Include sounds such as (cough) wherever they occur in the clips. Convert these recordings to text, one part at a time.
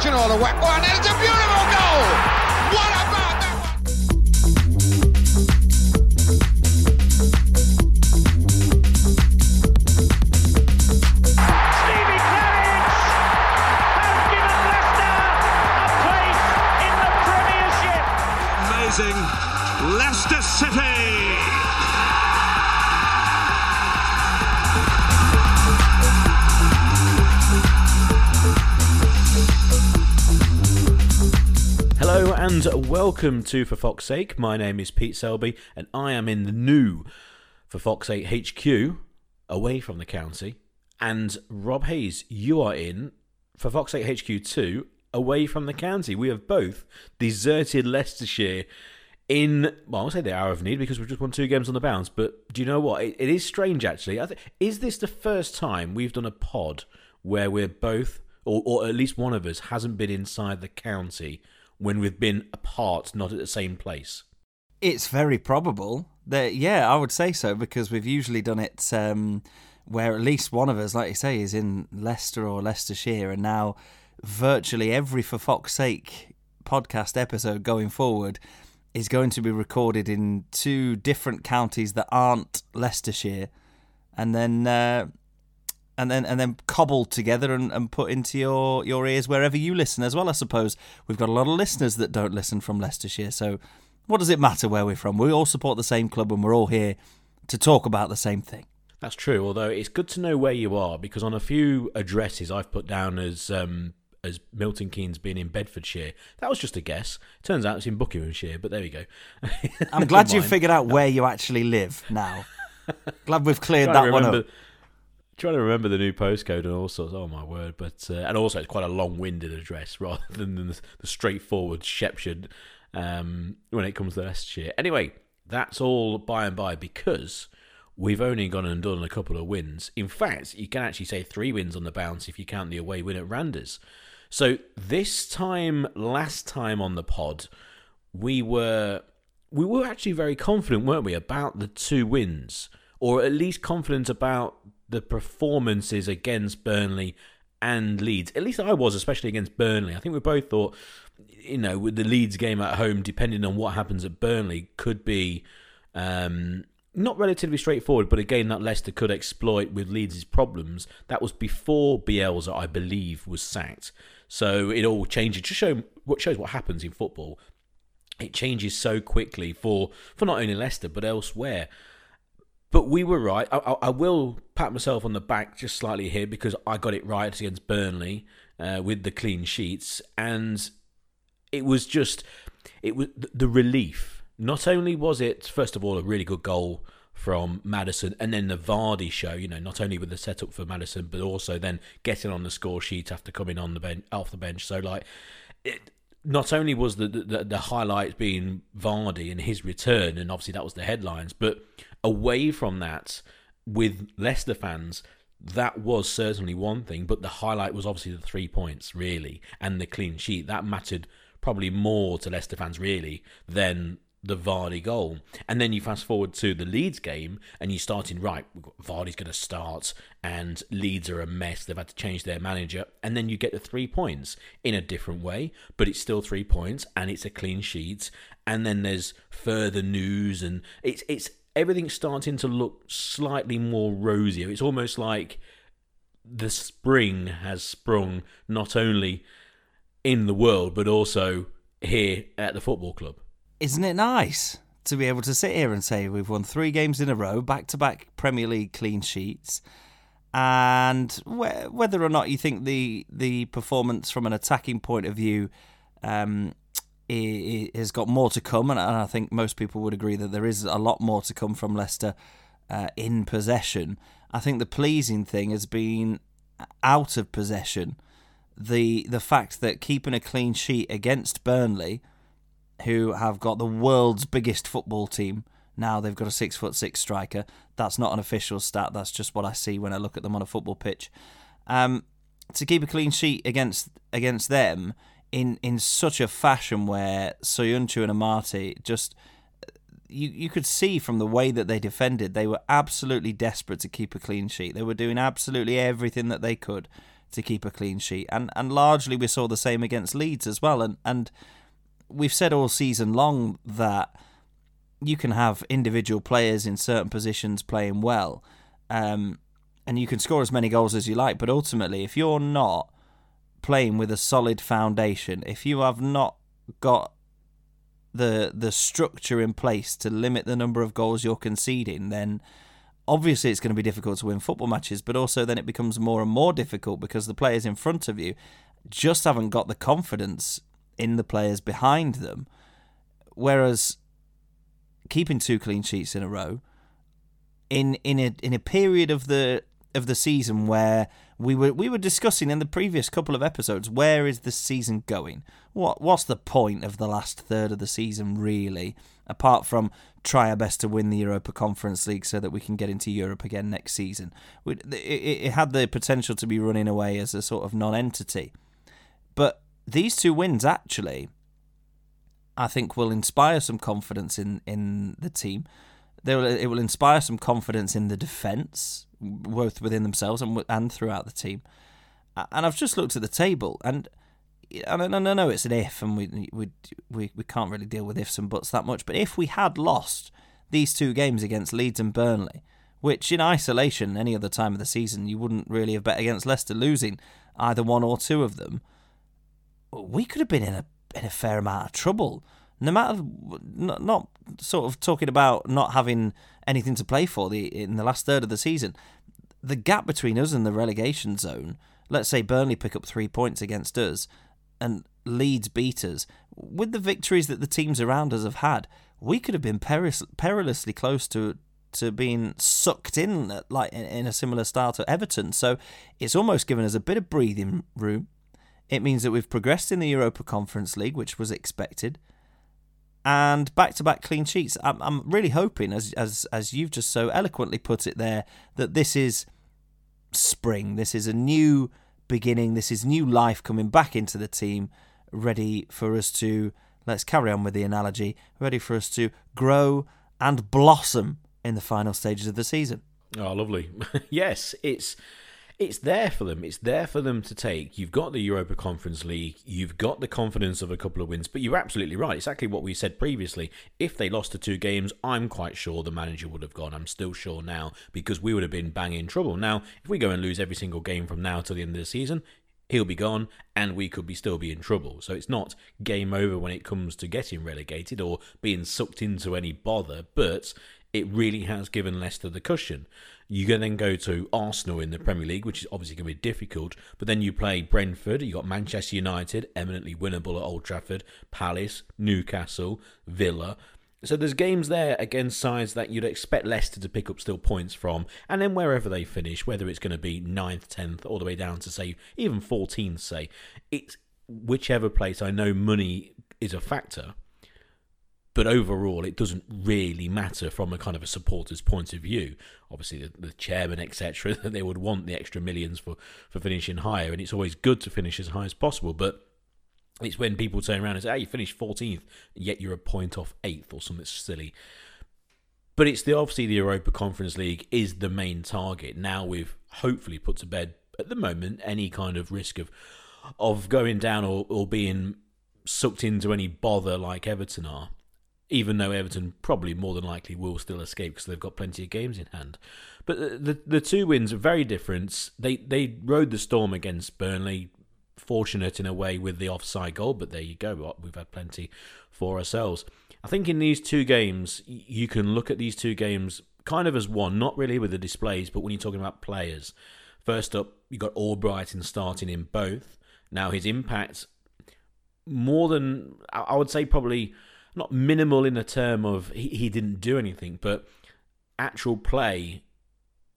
Virgin all the way. Oh, and it's a beautiful welcome to For Fox's Sake. My name is Pete Selby and I am in the new For Fox's Sake HQ, away from the county. And Rob Hayes, you are in For Fox's Sake HQ 2, away from the county. We have both deserted Leicestershire in, well, I'll say the hour of need because we've just won two games on the bounce. But do you know what? It, it is strange actually. Th- is this the first time we've done a pod where we're both, or, or at least one of us, hasn't been inside the county when we've been apart, not at the same place? It's very probable that, yeah, I would say so because we've usually done it um, where at least one of us, like you say, is in Leicester or Leicestershire, and now virtually every For Fox's Sake podcast episode going forward is going to be recorded in two different counties that aren't Leicestershire, and then. Uh, and then and then cobbled together and, and put into your, your ears wherever you listen as well, I suppose. We've got a lot of listeners that don't listen from Leicestershire, so what does it matter where we're from? We all support the same club and we're all here to talk about the same thing. That's true. Although it's good to know where you are because on a few addresses I've put down as um, as Milton Keynes being in Bedfordshire. That was just a guess. Turns out it's in Buckinghamshire, but there we go. I'm glad (laughs) you've figured out where you actually live now. glad we've cleared that one up. Trying to remember the new postcode and all sorts. Oh my word! But uh, and also it's quite a long-winded address (laughs) rather than the, the straightforward Shepshire um, when it comes to Leicestershire. Anyway, that's all by and by because we've only gone and done a couple of wins. In fact, you can actually say three wins on the bounce if you count the away win at Randers. So this time, last time on the pod, we were we were actually very confident, weren't we, about the two wins, or at least confident about the performances against Burnley and Leeds. At least I was, especially against Burnley. I think we both thought, you know, with the Leeds game at home, depending on what happens at Burnley, could be um, not relatively straightforward. But again, that Leicester could exploit with Leeds' problems. That was before Bielsa, I believe, was sacked. So it all changes. Just show what shows what happens in football it changes so quickly for for not only Leicester but elsewhere. But we were right. I, I, I will pat myself on the back just slightly here because I got it right against Burnley uh, with the clean sheets, and it was just it was the relief. Not only was it first of all a really good goal from Maddison, and then the Vardy show. You know, not only with the setup for Maddison, but also then getting on the score sheet after coming on the bench off the bench. So like. It, not only was the, the the highlight being Vardy and his return, and obviously that was the headlines, but away from that, with Leicester fans, that was certainly one thing. But the highlight was obviously the three points, really, and the clean sheet. That mattered probably more to Leicester fans, really, than the Vardy goal. And then you fast forward to the Leeds game, and you're starting right. Vardy's going to start, and Leeds are a mess. They've had to change their manager, and then you get the three points in a different way, but it's still three points, and it's a clean sheet. And then there's further news, and it's it's everything's starting to look slightly more rosier. It's almost like the spring has sprung not only in the world but also here at the football club. Isn't it nice to be able to sit here and say we've won three games in a row, back to back Premier League clean sheets, and wh- whether or not you think the the performance from an attacking point of view um, i- i- has got more to come, and I think most people would agree that there is a lot more to come from Leicester uh, in possession. I think the pleasing thing has been out of possession. The the fact that keeping a clean sheet against Burnley, who have got the world's biggest football team. Now they've got a six foot six striker. That's not an official stat. That's just what I see when I look at them on a football pitch. Um, to keep a clean sheet against against them in in such a fashion where Soyuncu and Amartey just you you could see from the way that they defended they were absolutely desperate to keep a clean sheet. They were doing absolutely everything that they could to keep a clean sheet, and and largely we saw the same against Leeds as well. And and we've said all season long that you can have individual players in certain positions playing well, um, and you can score as many goals as you like. But ultimately, if you're not playing with a solid foundation, if you have not got the the structure in place to limit the number of goals you're conceding, then obviously it's going to be difficult to win football matches. But also then it becomes more and more difficult because the players in front of you just haven't got the confidence in the players behind them. Whereas keeping two clean sheets in a row in in a in a period of the of the season where we were we were discussing in the previous couple of episodes where is the season going? What what's the point of the last third of the season really apart from try our best to win the Europa Conference League so that we can get into Europe again next season? It, it, it had the potential to be running away as a sort of non-entity. But these two wins actually I think will inspire some confidence in in the team they will, it will inspire some confidence in the defence, both within themselves and and throughout the team. And I've just looked at the table, and and I know it's an if, and we we we we can't really deal with ifs and buts that much. But if we had lost these two games against Leeds and Burnley, which in isolation, any other time of the season, you wouldn't really have bet against Leicester losing either one or two of them, we could have been in a in a fair amount of trouble no matter not, not sort of talking about not having anything to play for the in the last third of the season, the gap between us and the relegation zone. Let's say Burnley pick up three points against us, and Leeds beat us. With the victories that the teams around us have had, we could have been peris- perilously close to to being sucked in, like in a similar style to Everton. So it's almost given us a bit of breathing room. It means that we've progressed in the Europa Conference League, which was expected and back-to-back clean sheets. I'm, I'm really hoping, as as as you've just so eloquently put it there, that this is spring. This is a new beginning. This is new life coming back into the team, ready for us to let's carry on with the analogy. Ready for us to grow and blossom in the final stages of the season. Oh, lovely. (laughs) yes, it's it's there for them. It's there for them to take. You've got the Europa Conference League. You've got the confidence of a couple of wins. But you're absolutely right. Exactly what we said previously. If they lost the two games, I'm quite sure the manager would have gone. I'm still sure now because we would have been banging trouble. Now, if we go and lose every single game from now till the end of the season, he'll be gone and we could be still be in trouble. So it's not game over when it comes to getting relegated or being sucked into any bother, but it really has given Leicester the cushion. You can then go to Arsenal in the Premier League, which is obviously going to be difficult. But then you play Brentford. You got Manchester United, eminently winnable at Old Trafford, Palace, Newcastle, Villa. So there's games there against sides that you'd expect Leicester to pick up still points from, and then wherever they finish, whether it's going to be 9th, 10th, all the way down to say even 14th, say it's whichever place. I know money is a factor, but overall it doesn't really matter from a kind of a supporter's point of view obviously the, the chairman etc (laughs) that they would want the extra millions for for finishing higher and it's always good to finish as high as possible but it's when people turn around and say, "Hey, you finished 14th, yet you're a point off eighth or something silly." But it's the obviously the Europa Conference League is the main target. Now we've hopefully put to bed at the moment any kind of risk of of going down or, or being sucked into any bother like Everton are even though Everton probably more than likely will still escape because they've got plenty of games in hand. But the, the, two wins are very different. They they rode the storm against Burnley, fortunate in a way with the offside goal, but there you go. We've had plenty for ourselves. I think in these two games, you can look at these two games kind of as one, not really with the displays, but when you're talking about players. First up, you got Albrighton starting in both. Now his impact more than I would say probably not minimal in the term of he, he didn't do anything, but actual play.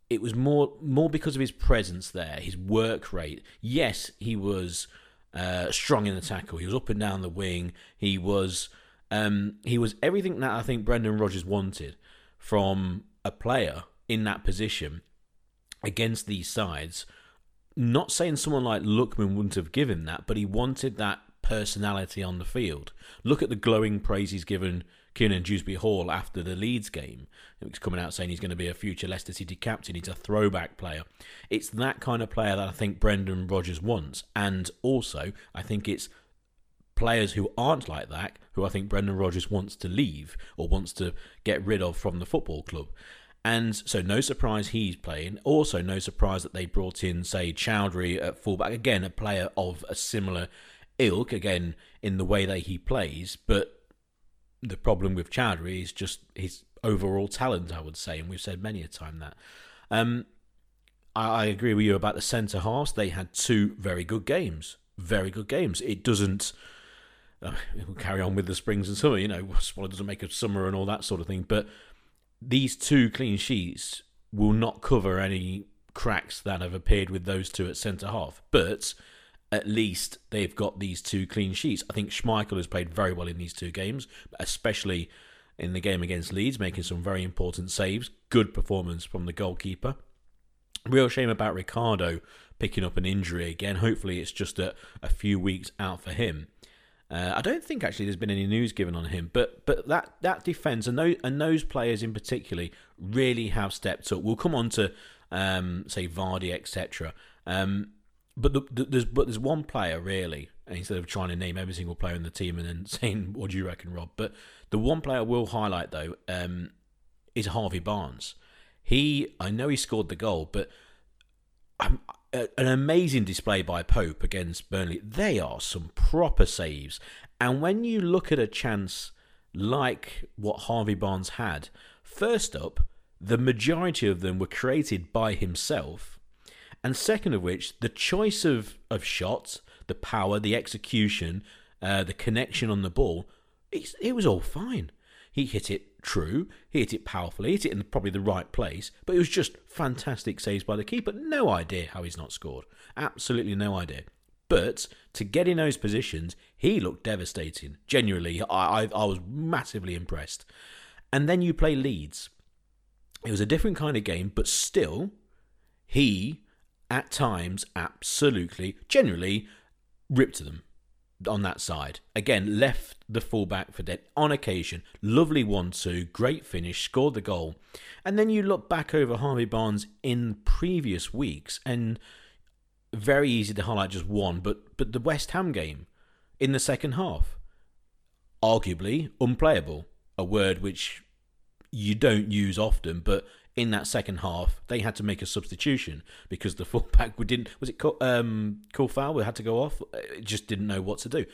It was more more because of his presence there, his work rate. Yes, he was uh, strong in the tackle. He was up and down the wing. He was um, he was everything that I think Brendan Rodgers wanted from a player in that position against these sides. Not saying someone like Lookman wouldn't have given that, but he wanted that personality on the field. Look at the glowing praise he's given Kiernan Dewsbury Hall after the Leeds game. He's coming out saying he's going to be a future Leicester City captain. He's a throwback player. It's that kind of player that I think Brendan Rodgers wants. And also, I think it's players who aren't like that who I think Brendan Rodgers wants to leave or wants to get rid of from the football club. And so, no surprise he's playing. Also, no surprise that they brought in, say, Choudhury at fullback. Again, a player of a similar ilk, again, in the way that he plays. But the problem with Choudhury is just his overall talent, I would say. And we've said many a time that. Um, I, I agree with you about the centre halves. They had two very good games. Very good games. It doesn't. Uh, (laughs) we'll carry on with the springs and summer, you know, (laughs) Swallow doesn't make a summer and all that sort of thing. But these two clean sheets will not cover any cracks that have appeared with those two at centre half. But at least they've got these two clean sheets. I think Schmeichel has played very well in these two games, especially in the game against Leeds, making some very important saves. Good performance from the goalkeeper. Real shame about Ricardo picking up an injury again. Hopefully, it's just a, a few weeks out for him. Uh, I don't think actually there's been any news given on him, but but that that defence and those and those players in particular really have stepped up. We'll come on to um, say Vardy, etc. Um, but the, the, there's but there's one player really, instead of trying to name every single player in the team and then (laughs) saying what do you reckon, Rob? But the one player I will highlight though um, is Harvey Barnes. He I know he scored the goal, but um, an amazing display by Pope against Burnley. They are some proper saves. And when you look at a chance like what Harvey Barnes had, first up, the majority of them were created by himself. And second of which, the choice of, of shots, the power, the execution, uh, the connection on the ball, it was all fine. He hit it true, he hit it powerfully, hit it in probably the right place, but it was just fantastic saves by the keeper. No idea how he's not scored. Absolutely no idea. But to get in those positions, he looked devastating. Genuinely, I, I, I was massively impressed. And then you play Leeds. It was a different kind of game, but still, he at times absolutely, generally, ripped to them on that side. Again, left the fullback for dead on occasion. Lovely 1 2, great finish, scored the goal. And then you look back over Harvey Barnes in previous weeks, and very easy to highlight just one, but, but the West Ham game in the second half, arguably unplayable. A word which you don't use often, but in that second half, they had to make a substitution because the (laughs) fullback didn't. Was it um, Coufal had to go off? It just didn't know what to do.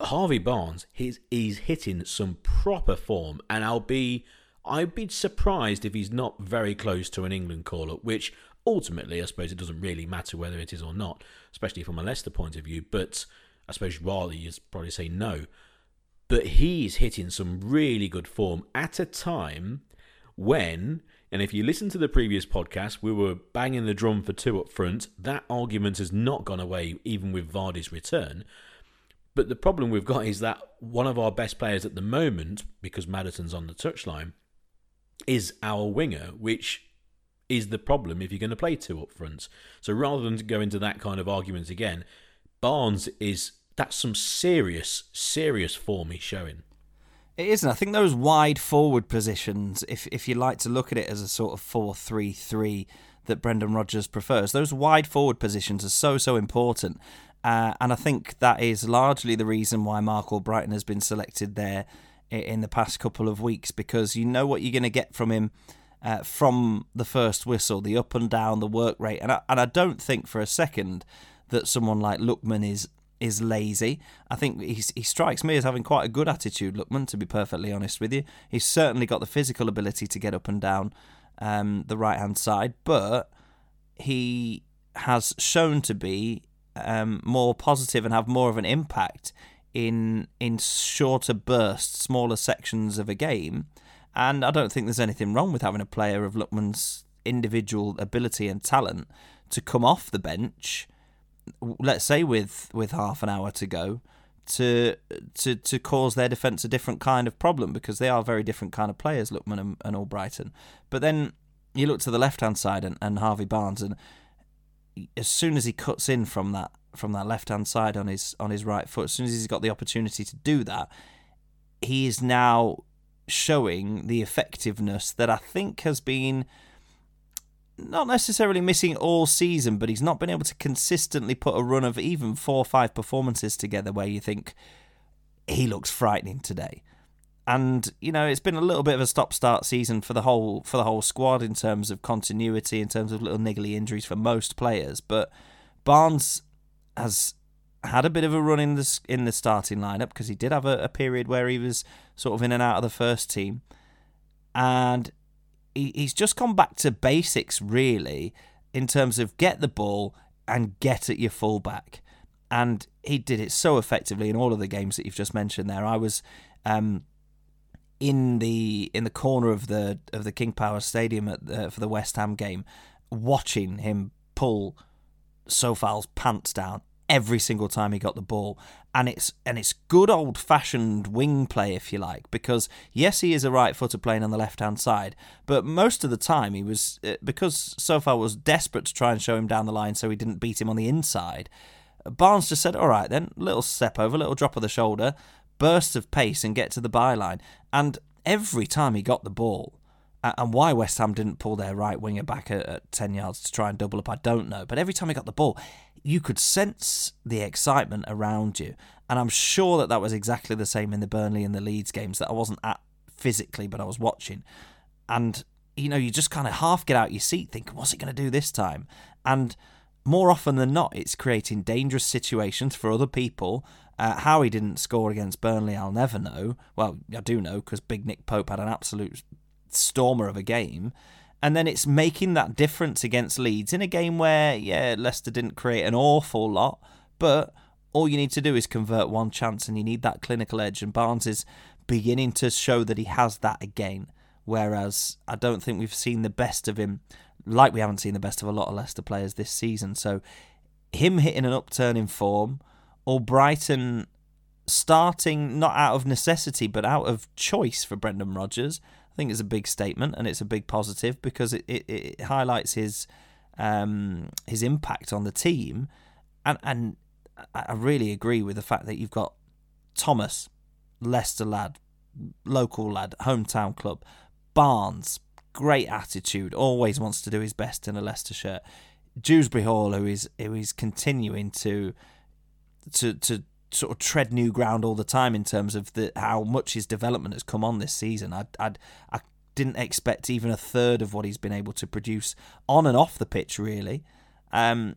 Harvey Barnes, he's he's hitting some proper form, and I'll be I'd be surprised if he's not very close to an England call up, which ultimately I suppose it doesn't really matter whether it is or not, especially from a Leicester point of view. But I suppose rather you'd probably say no. But he's hitting some really good form at a time when and if you listen to the previous podcast, we were banging the drum for two up front. That argument has not gone away, even with Vardy's return. But the problem we've got is that one of our best players at the moment, because Maddison's on the touchline, is our winger, which is the problem if you're going to play two up fronts. So rather than go into that kind of argument again, Barnes is that's some serious, serious form he's showing. It isn't. I think those wide forward positions, if if you like to look at it as a sort of four-three-three that Brendan Rodgers prefers, those wide forward positions are so so important. Uh, and I think that is largely the reason why Marc Albrighton has been selected there in the past couple of weeks because you know what you're going to get from him uh, from the first whistle, the up and down, the work rate, and I, and I don't think for a second that someone like Lookman is is lazy. I think he strikes me as having quite a good attitude, Lookman, to be perfectly honest with you. He's certainly got the physical ability to get up and down um, the right hand side, but he has shown to be um, more positive and have more of an impact in in shorter bursts, smaller sections of a game. And I don't think there's anything wrong with having a player of Lookman's individual ability and talent to come off the bench let's say with with half an hour to go to to to cause their defence a different kind of problem because they are very different kind of players, Lookman and, and Albrighton. But then you look to the left hand side and, and Harvey Barnes, and as soon as he cuts in from that from that left hand side on his on his right foot. As soon as he's got the opportunity to do that, he is now showing the effectiveness that I think has been not necessarily missing all season, but he's not been able to consistently put a run of even four or five performances together where you think he looks frightening today. And you know, it's been a little bit of a stop-start season for the whole for the whole squad in terms of continuity, in terms of little niggly injuries for most players. But Barnes has had a bit of a run in the in the starting lineup because he did have a, a, period where he was sort of in and out of the first team, and he, he's just gone back to basics really in terms of get the ball and get at your fullback, and he did it so effectively in all of the games that you've just mentioned. There, I was. Um, in the in the corner of the of the King Power Stadium at the, for the West Ham game, watching him pull Coufal's pants down every single time he got the ball, and it's and it's good old fashioned wing play if you like, because yes he is a right footer playing on the left hand side, but most of the time he was uh, because Coufal was desperate to try and show him down the line so he didn't beat him on the inside. Barnes just said, "All right then, little step over, little drop of the shoulder." bursts of pace and get to the byline. And every time he got the ball, and why West Ham didn't pull their right winger back at 10 yards to try and double up, I don't know. But every time he got the ball, you could sense the excitement around you. And I'm sure that that was exactly the same in the Burnley and the Leeds games that I wasn't at physically, but I was watching. And, you know, you just kind of half get out your seat thinking, what's it going to do this time? And more often than not, it's creating dangerous situations for other people uh, how he didn't score against Burnley, I'll never know. Well, I do know because Big Nick Pope had an absolute stormer of a game. And then it's making that difference against Leeds in a game where, yeah, Leicester didn't create an awful lot, but all you need to do is convert one chance and you need that clinical edge. And Barnes is beginning to show that he has that again. Whereas I don't think we've seen the best of him, like we haven't seen the best of a lot of Leicester players this season. So him hitting an upturn in form, Albrighton starting not out of necessity but out of choice for Brendan Rodgers. Think it's a big statement and it's a big positive because it, it, it highlights his um, his impact on the team. And and I really agree with the fact that you've got Thomas, Leicester lad, local lad, hometown club, Barnes, great attitude, always wants to do his best in a Leicester shirt. Dewsbury Hall, who is who is continuing to to to sort of tread new ground all the time in terms of the how much his development has come on this season. I I I didn't expect even a third of what he's been able to produce on and off the pitch. Really, um,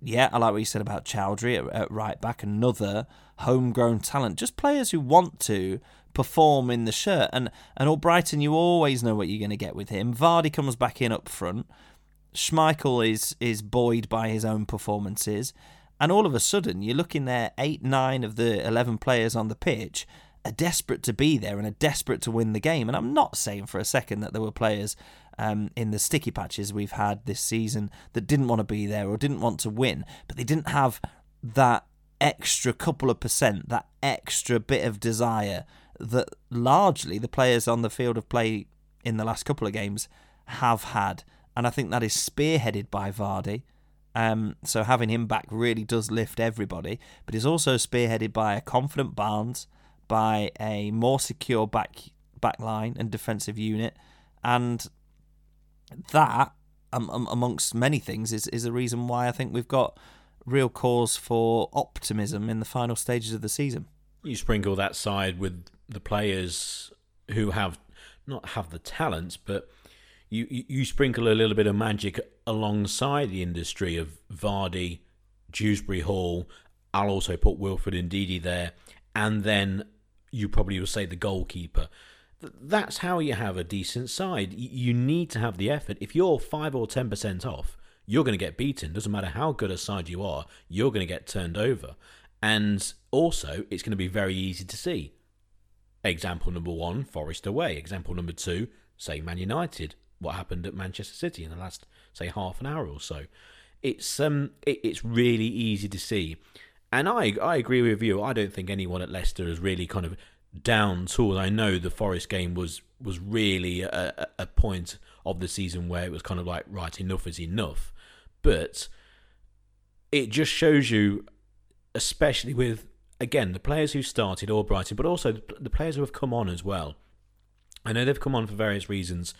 yeah, I like what you said about Choudhury at, at right back. Another homegrown talent, just players who want to perform in the shirt. And and Albrighton, you always know what you're going to get with him. Vardy comes back in up front. Schmeichel is is buoyed by his own performances. And all of a sudden, you're looking there, eight, nine of the 11 players on the pitch are desperate to be there and are desperate to win the game. And I'm not saying for a second that there were players um, in the sticky patches we've had this season that didn't want to be there or didn't want to win, but they didn't have that extra couple of percent, that extra bit of desire that largely the players on the field of play in the last couple of games have had. And I think that is spearheaded by Vardy. Um, so having him back really does lift everybody, but he's also spearheaded by a confident Barnes, by a more secure back back line and defensive unit, and that, um, um, amongst many things, is is a reason why I think we've got real cause for optimism in the final stages of the season. You sprinkle that side with the players who have not have the talent, but you, you sprinkle a little bit of magic alongside the industry of Vardy, Dewsbury Hall. I'll also put Wilfred Ndidi there, and then you probably will say the goalkeeper. That's how you have a decent side. You need to have the effort. If you're five or ten percent off, you're going to get beaten. Doesn't matter how good a side you are, you're going to get turned over. And also, it's going to be very easy to see. Example number one, Forest away. Example number two, say Man United what happened at Manchester City in the last say half an hour or so. It's um it, it's really easy to see, and I I agree with you. I don't think anyone at Leicester is really kind of down tools. I know the Forest game was was really a, a point of the season where it was kind of like right enough is enough, but it just shows you, especially with again the players who started or Albrighton, but also the players who have come on as well. I know they've come on for various reasons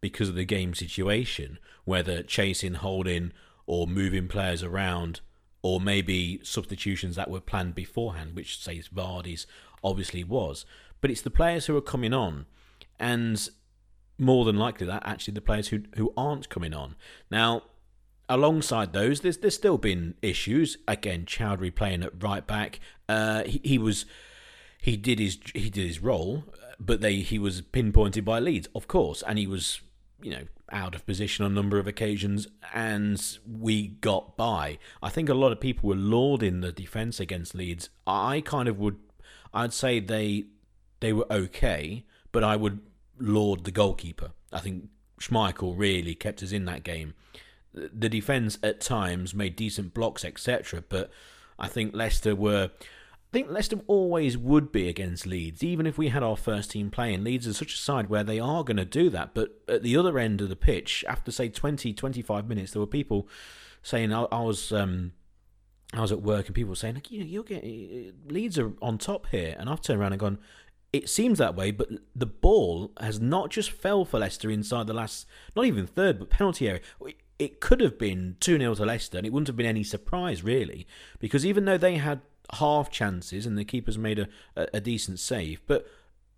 because of the game situation, whether chasing, holding, or moving players around, or maybe substitutions that were planned beforehand, which says Vardy's obviously was. But it's the players who are coming on, and more than likely that actually the players who who aren't coming on. Now, alongside those, there's there's still been issues. Again, Choudhury playing at right back. Uh, he, he was he did his he did his role, but they he was pinpointed by Leeds, of course, and he was you know out of position on a number of occasions, and we got by. I think a lot of people were lauding the defence against Leeds. I kind of would, I'd say they they were okay, but I would laud the goalkeeper. I think Schmeichel really kept us in that game. The defence at times made decent blocks, etc. But I think Leicester were think Leicester always would be against Leeds, even if we had our first team playing. Leeds is such a side where they are going to do that. But at the other end of the pitch, after say 20, 25 minutes, there were people saying, I, I was. Um, I was at work and people were saying, you know, you're getting Leeds are on top here, and I've turned around and gone. It seems that way, but the ball has not just fell for Leicester inside the last, not even third, but penalty area. It could have been 2 0 to Leicester, and it wouldn't have been any surprise, really, because even though they had half chances, and the keeper's made a, a, decent save. But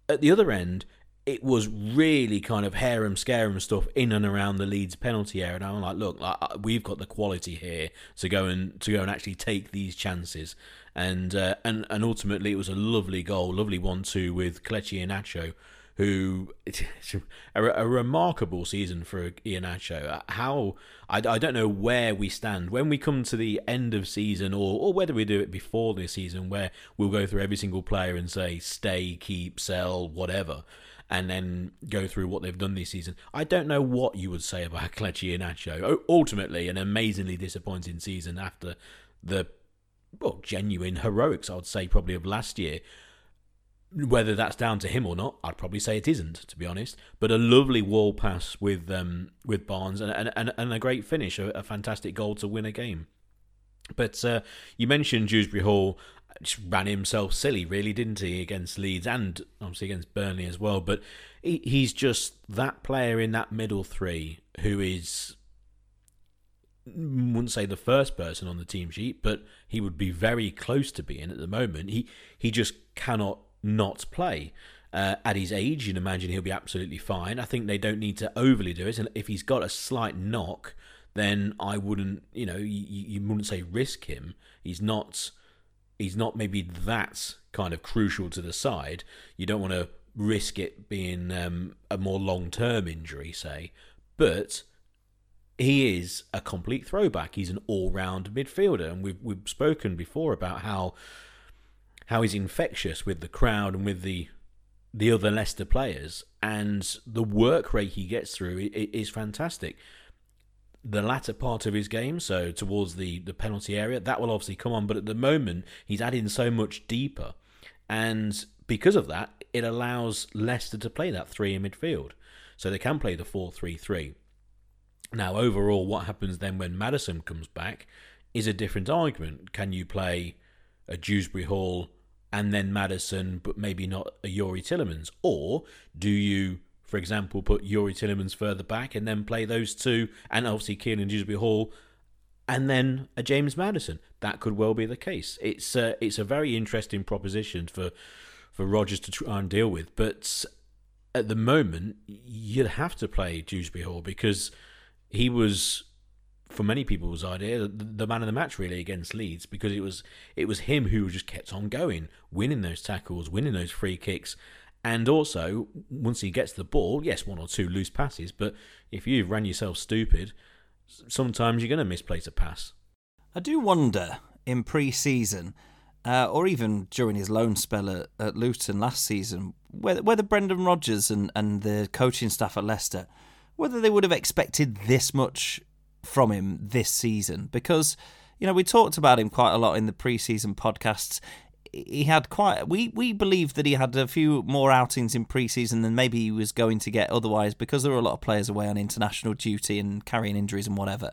at the other end, it was really kind of harem scarum stuff in and around the Leeds penalty area. And I'm like, look, like, we've got the quality here to go and to go and actually take these chances. And uh, and and ultimately, it was a lovely goal, lovely one-two with Kelechi Iheanacho who (laughs) a, a, remarkable season for Iheanacho. How I, I don't know where we stand when we come to the end of season, or or whether we do it before this season, where we'll go through every single player and say stay, keep, sell, whatever. And then go through what they've done this season. I don't know what you would say about (laughs) Kelechi Iheanacho. Ultimately, an amazingly disappointing season after the well, genuine heroics, I would say, probably of last year. Whether that's down to him or not, I'd probably say it isn't, to be honest. But a lovely wall pass with um, with Barnes and, and, and a great finish, a, a fantastic goal to win a game. But uh, you mentioned Dewsbury Hall just ran himself silly, really, didn't he, against Leeds and obviously against Burnley as well. But he, he's just that player in that middle three who is wouldn't say the first person on the team sheet, but he would be very close to being at the moment. He he just cannot not play. Uh, at his age, you'd imagine he'll be absolutely fine. I think they don't need to overly do it. And if he's got a slight knock, then I wouldn't, you know, you, you wouldn't say risk him. He's not, he's not maybe that kind of crucial to the side. You don't want to risk it being um, a more long term injury, say. But he is a complete throwback. He's an all round midfielder, and we've we've spoken before about how how he's infectious with the crowd and with the the other Leicester players, and the work rate he gets through is fantastic. The latter part of his game, so towards the, the penalty area, that will obviously come on, but at the moment he's adding so much deeper, and because of that, it allows Leicester to play that three in midfield, so they can play the four three three. Now, overall, what happens then when Maddison comes back is a different argument. Can you play a Dewsbury Hall and then Maddison, but maybe not a Youri Tielemans? Or do you, for example, put Youri Tielemans further back and then play those two, and obviously Kiernan Dewsbury Hall, and then a James Maddison? That could well be the case. It's a, it's a very interesting proposition for for Rodgers to try and deal with, but at the moment you'd have to play Dewsbury Hall because he was for many people's idea, the man of the match really against Leeds because it was it was him who just kept on going, winning those tackles, winning those free kicks, and also once he gets the ball, yes, one or two loose passes, but if you've ran yourself stupid, sometimes you're going to misplace a pass. I do wonder in pre-season, uh, or even during his loan spell at, at Luton last season, whether, whether Brendan Rodgers and, and the coaching staff at Leicester, whether they would have expected this much from him this season because you know we talked about him quite a lot in the preseason podcasts he had quite we we believed that he had a few more outings in preseason than maybe he was going to get otherwise because there were a lot of players away on international duty and carrying injuries and whatever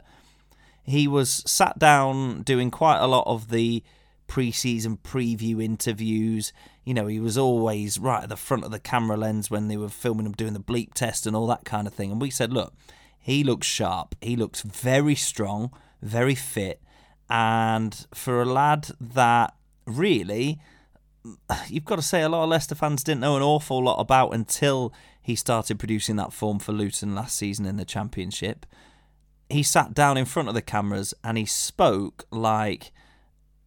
he was sat down doing quite a lot of the pre-season preview interviews. You know, he was always right at the front of the camera lens when they were filming him doing the bleep test and all that kind of thing. And we said, look, he looks sharp. He looks very strong, very fit. And for a lad that really, (sighs) you've got to say, a lot of Leicester fans didn't know an awful lot about until he started producing that form for Luton last season in the Championship. He sat down in front of the cameras and he spoke like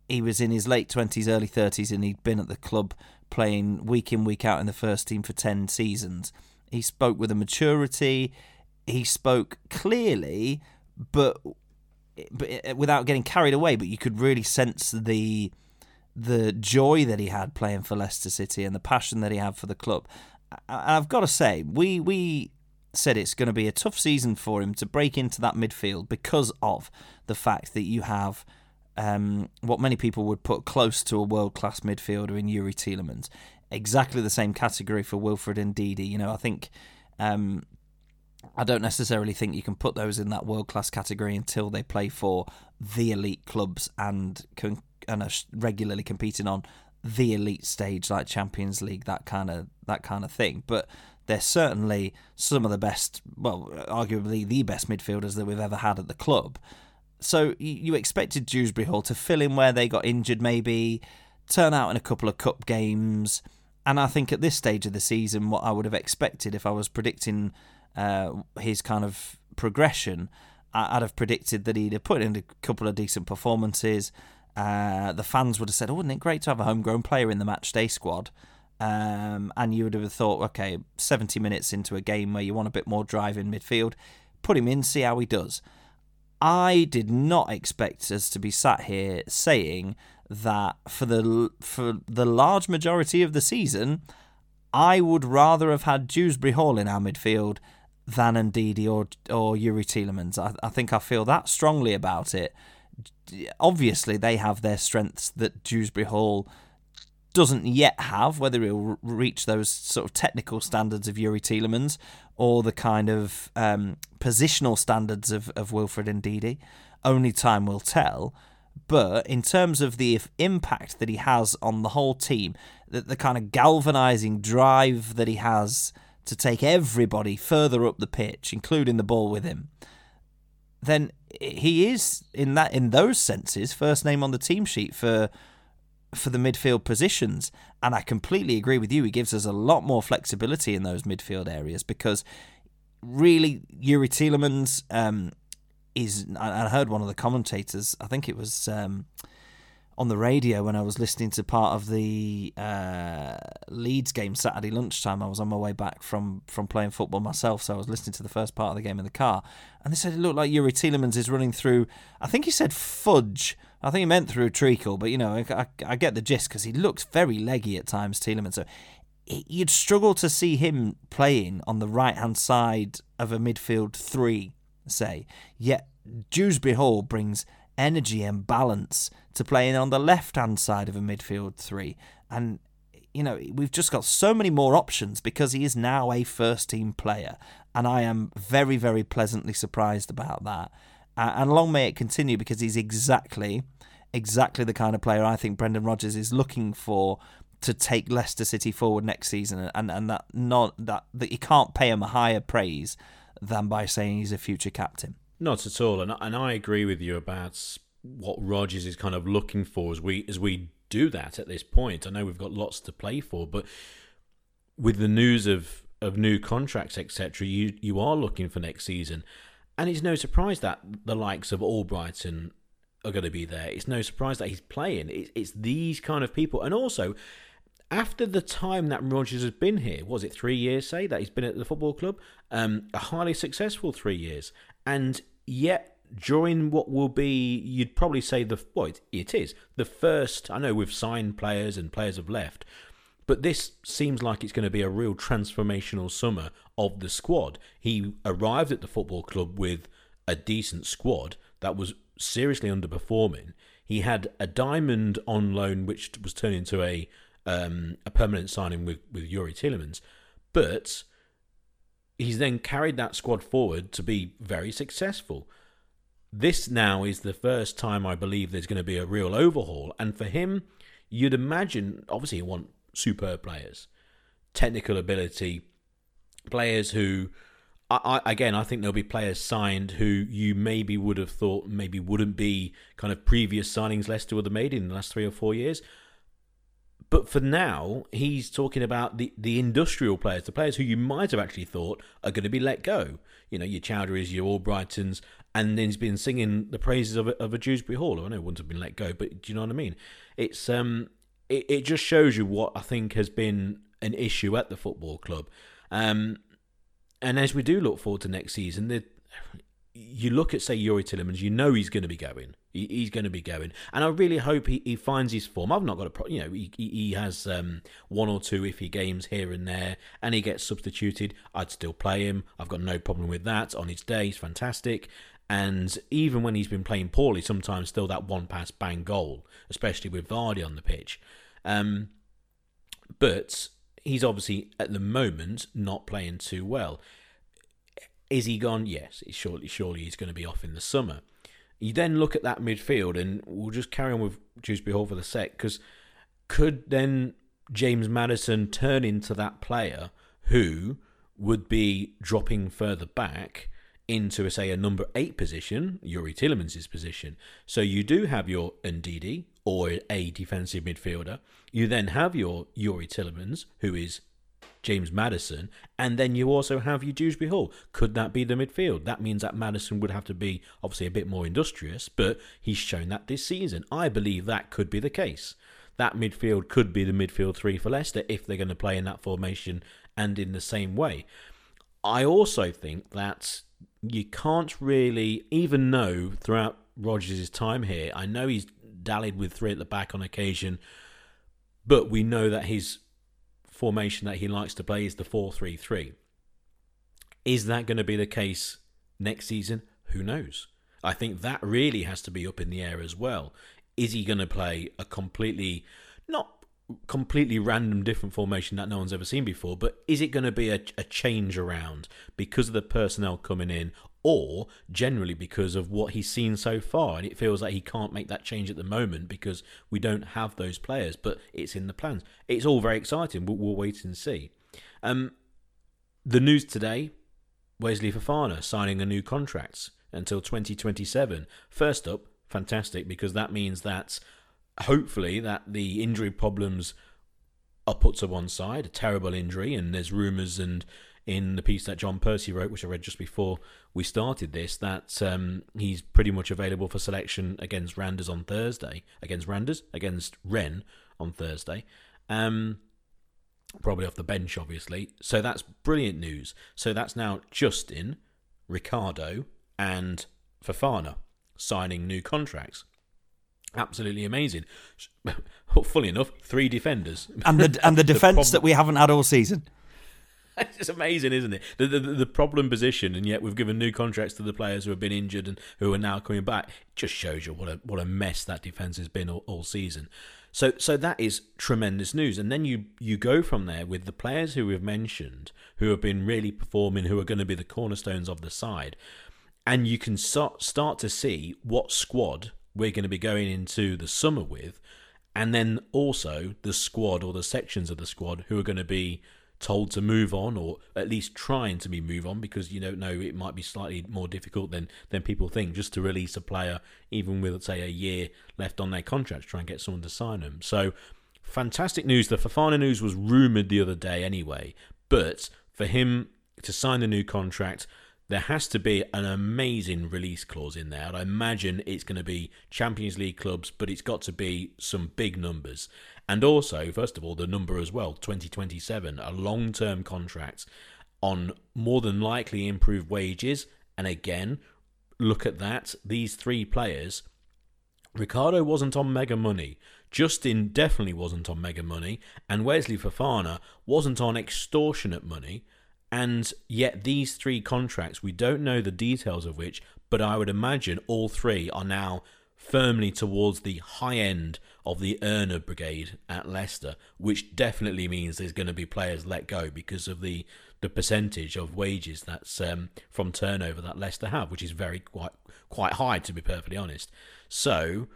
he was in his late 20s, early 30s, and he'd been at the club playing week in, week out in the first team for 10 seasons. He spoke with a maturity, he spoke clearly, but, but without getting carried away. But you could really sense the the joy that he had playing for Leicester City and the passion that he had for the club. I've got to say, we we said it's going to be a tough season for him to break into that midfield because of the fact that you have um, what many people would put close to a world class midfielder in Youri Tielemans. Exactly the same category for Wilfred Ndidi. You know, I think um, I don't necessarily think you can put those in that world class category until they play for the elite clubs and and are regularly competing on the elite stage like Champions League, that kind of that kind of thing. But they're certainly some of the best, well, arguably the best midfielders that we've ever had at the club. So you expected Dewsbury Hall to fill in where they got injured, maybe turn out in a couple of cup games. And I think at this stage of the season, what I would have expected if I was predicting uh, his kind of progression, I'd have predicted that he'd have put in a couple of decent performances. Uh, the fans would have said, "Oh, wouldn't it great to have a homegrown player in the match day squad?" Um, and you would have thought, okay, 70 minutes into a game where you want a bit more drive in midfield, put him in, see how he does. I did not expect us to be sat here saying that for the for the large majority of the season, I would rather have had Dewsbury Hall in our midfield than Ndidi or or Youri Tielemans. I, I think I feel that strongly about it. Obviously, they have their strengths that Dewsbury Hall doesn't yet have, whether he'll reach those sort of technical standards of Youri Tielemans or the kind of um, positional standards of, of Wilfred Ndidi. Only time will tell. But in terms of the impact that he has on the whole team, the, the kind of galvanizing drive that he has to take everybody further up the pitch, including the ball with him, then he is in that in those senses first name on the team sheet for for the midfield positions. And I completely agree with you. He gives us a lot more flexibility in those midfield areas because really, Youri Tielemans um, is. I heard one of the commentators, I think it was. Um, on the radio when I was listening to part of the uh, Leeds game Saturday lunchtime. I was on my way back from from playing football myself, so I was listening to the first part of the game in the car, and they said it looked like Youri Tielemans is running through. I think he said fudge I think he meant through treacle, but you know, I, I, I get the gist because he looks very leggy at times, Tielemans. So you'd struggle to see him playing on the right hand side of a midfield three, say. Yet Dewsbury Hall brings energy and balance to playing on the left hand side of a midfield three. And, you know, we've just got so many more options because he is now a first team player. And I am very, very pleasantly surprised about that. Uh, and long may it continue because he's exactly, exactly the kind of player I think Brendan Rodgers is looking for to take Leicester City forward next season, and and that not that that you can't pay him a higher praise than by saying he's a future captain. Not at all, and and I agree with you about what Rodgers is kind of looking for as we as we do that at this point. I know we've got lots to play for, but with the news of of new contracts, etc., you you are looking for next season. And it's no surprise that the likes of Albrighton are going to be there. It's no surprise that he's playing. It's, It's these kind of people. And also, after the time that Rodgers has been here, was it three years, say, that he's been at the football club? Um, a highly successful three years. And yet, during what will be, you'd probably say the, well, it, it is, the first, I know we've signed players and players have left, but this seems like it's going to be a real transformational summer of the squad. He arrived at the football club with a decent squad that was seriously underperforming. He had a diamond on loan, which was turned into a um, a permanent signing with with Youri Tielemans, but he's then carried that squad forward to be very successful. this now is the first time I believe there's going to be a real overhaul. And for him, you'd imagine, obviously, you want superb players, technical ability, players who, I, again, I think there'll be players signed who you maybe would have thought maybe wouldn't be kind of previous signings Leicester would have made in the last three or four years. But for now, he's talking about the, the industrial players, the players who you might have actually thought are going to be let go. You know, your Choudhurys, your Albrightons, and then he's been singing the praises of a, of a Dewsbury Hall. I know wouldn't have been let go, but do you know what I mean? It's um, it, it just shows you what I think has been an issue at the football club. Um, and as we do look forward to next season, the, you look at say Youri Tielemans, you know he's going to be going. He, he's going to be going, and I really hope he, he finds his form. I've not got a problem. you know he he has um, one or two iffy games here and there, and he gets substituted. I'd still play him. I've got no problem with that. On his day, he's fantastic. And even when he's been playing poorly, sometimes still that one pass bang goal, especially with Vardy on the pitch. Um, but he's obviously at the moment not playing too well. Is he gone? Yes, surely, surely he's going to be off in the summer. You then look at that midfield, and we'll just carry on with Dewsbury Hall for the sec, because could then James Maddison turn into that player who would be dropping further back into, say, a number eight position, Youri Tielemans' position? So you do have your Ndidi or a defensive midfielder. You then have your Youri Tielemans, who is James Maddison, and then you also have your Dewsbury Hall. Could that be the midfield? That means that Maddison would have to be obviously a bit more industrious, but he's shown that this season. I believe that could be the case. That midfield could be the midfield three for Leicester if they're going to play in that formation and in the same way. I also think that you can't really, even though throughout Rodgers' time here, I know he's dallied with three at the back on occasion, but we know that his formation that he likes to play is the 4 3 3. Is that going to be the case next season? Who knows? I think that really has to be up in the air as well. Is he going to play a completely, not completely random different formation that no one's ever seen before, but is it going to be a, a change around because of the personnel coming in or generally because of what he's seen so far. And it feels like he can't make that change at the moment because we don't have those players, but it's in the plans. It's all very exciting. We'll, we'll wait and see. Um, the news today Wesley Fofana signing a new contract until 2027. First up, fantastic because that means that hopefully that the injury problems are put to one side, a terrible injury, and there's rumours and in the piece that John Percy wrote, which I read just before we started this, that um, he's pretty much available for selection against Randers on Thursday. Against Randers? Against Rennes on Thursday. Um, probably off the bench, obviously. So that's brilliant news. So that's now Justin, Ricardo, and Fofana signing new contracts. Absolutely amazing. (laughs) Fully enough, three defenders. And the and the (laughs) defence that we haven't had all season. (laughs) It's amazing, isn't it? The, the the problem position, and yet we've given new contracts to the players who have been injured and who are now coming back. It just shows you what a what a mess that defense has been all, all season. So so that is tremendous news. And then you you go from there with the players who we've mentioned, who have been really performing, who are going to be the cornerstones of the side, and you can start start to see what squad we're going to be going into the summer with, and then also the squad or the sections of the squad who are going to be told to move on or at least trying to be move on because you don't know it might be slightly more difficult than than people think just to release a player even with say a year left on their contract to try and get someone to sign them so fantastic news. The Fofana news was rumored the other day anyway but for him to sign the new contract there has to be an amazing release clause in there. And I imagine it's going to be Champions League clubs, but it's got to be some big numbers. And also, first of all, the number as well 2027, a long term contract on more than likely improved wages. And again, look at that. These three players Ricardo wasn't on mega money. Justin definitely wasn't on mega money. And Wesley Fofana wasn't on extortionate money. And yet, these three contracts, we don't know the details of which, but I would imagine all three are now firmly towards the high end of the earner brigade at Leicester, which definitely means there's going to be players let go because of the the percentage of wages that's um, from turnover that Leicester have, which is very quite quite high to be perfectly honest. So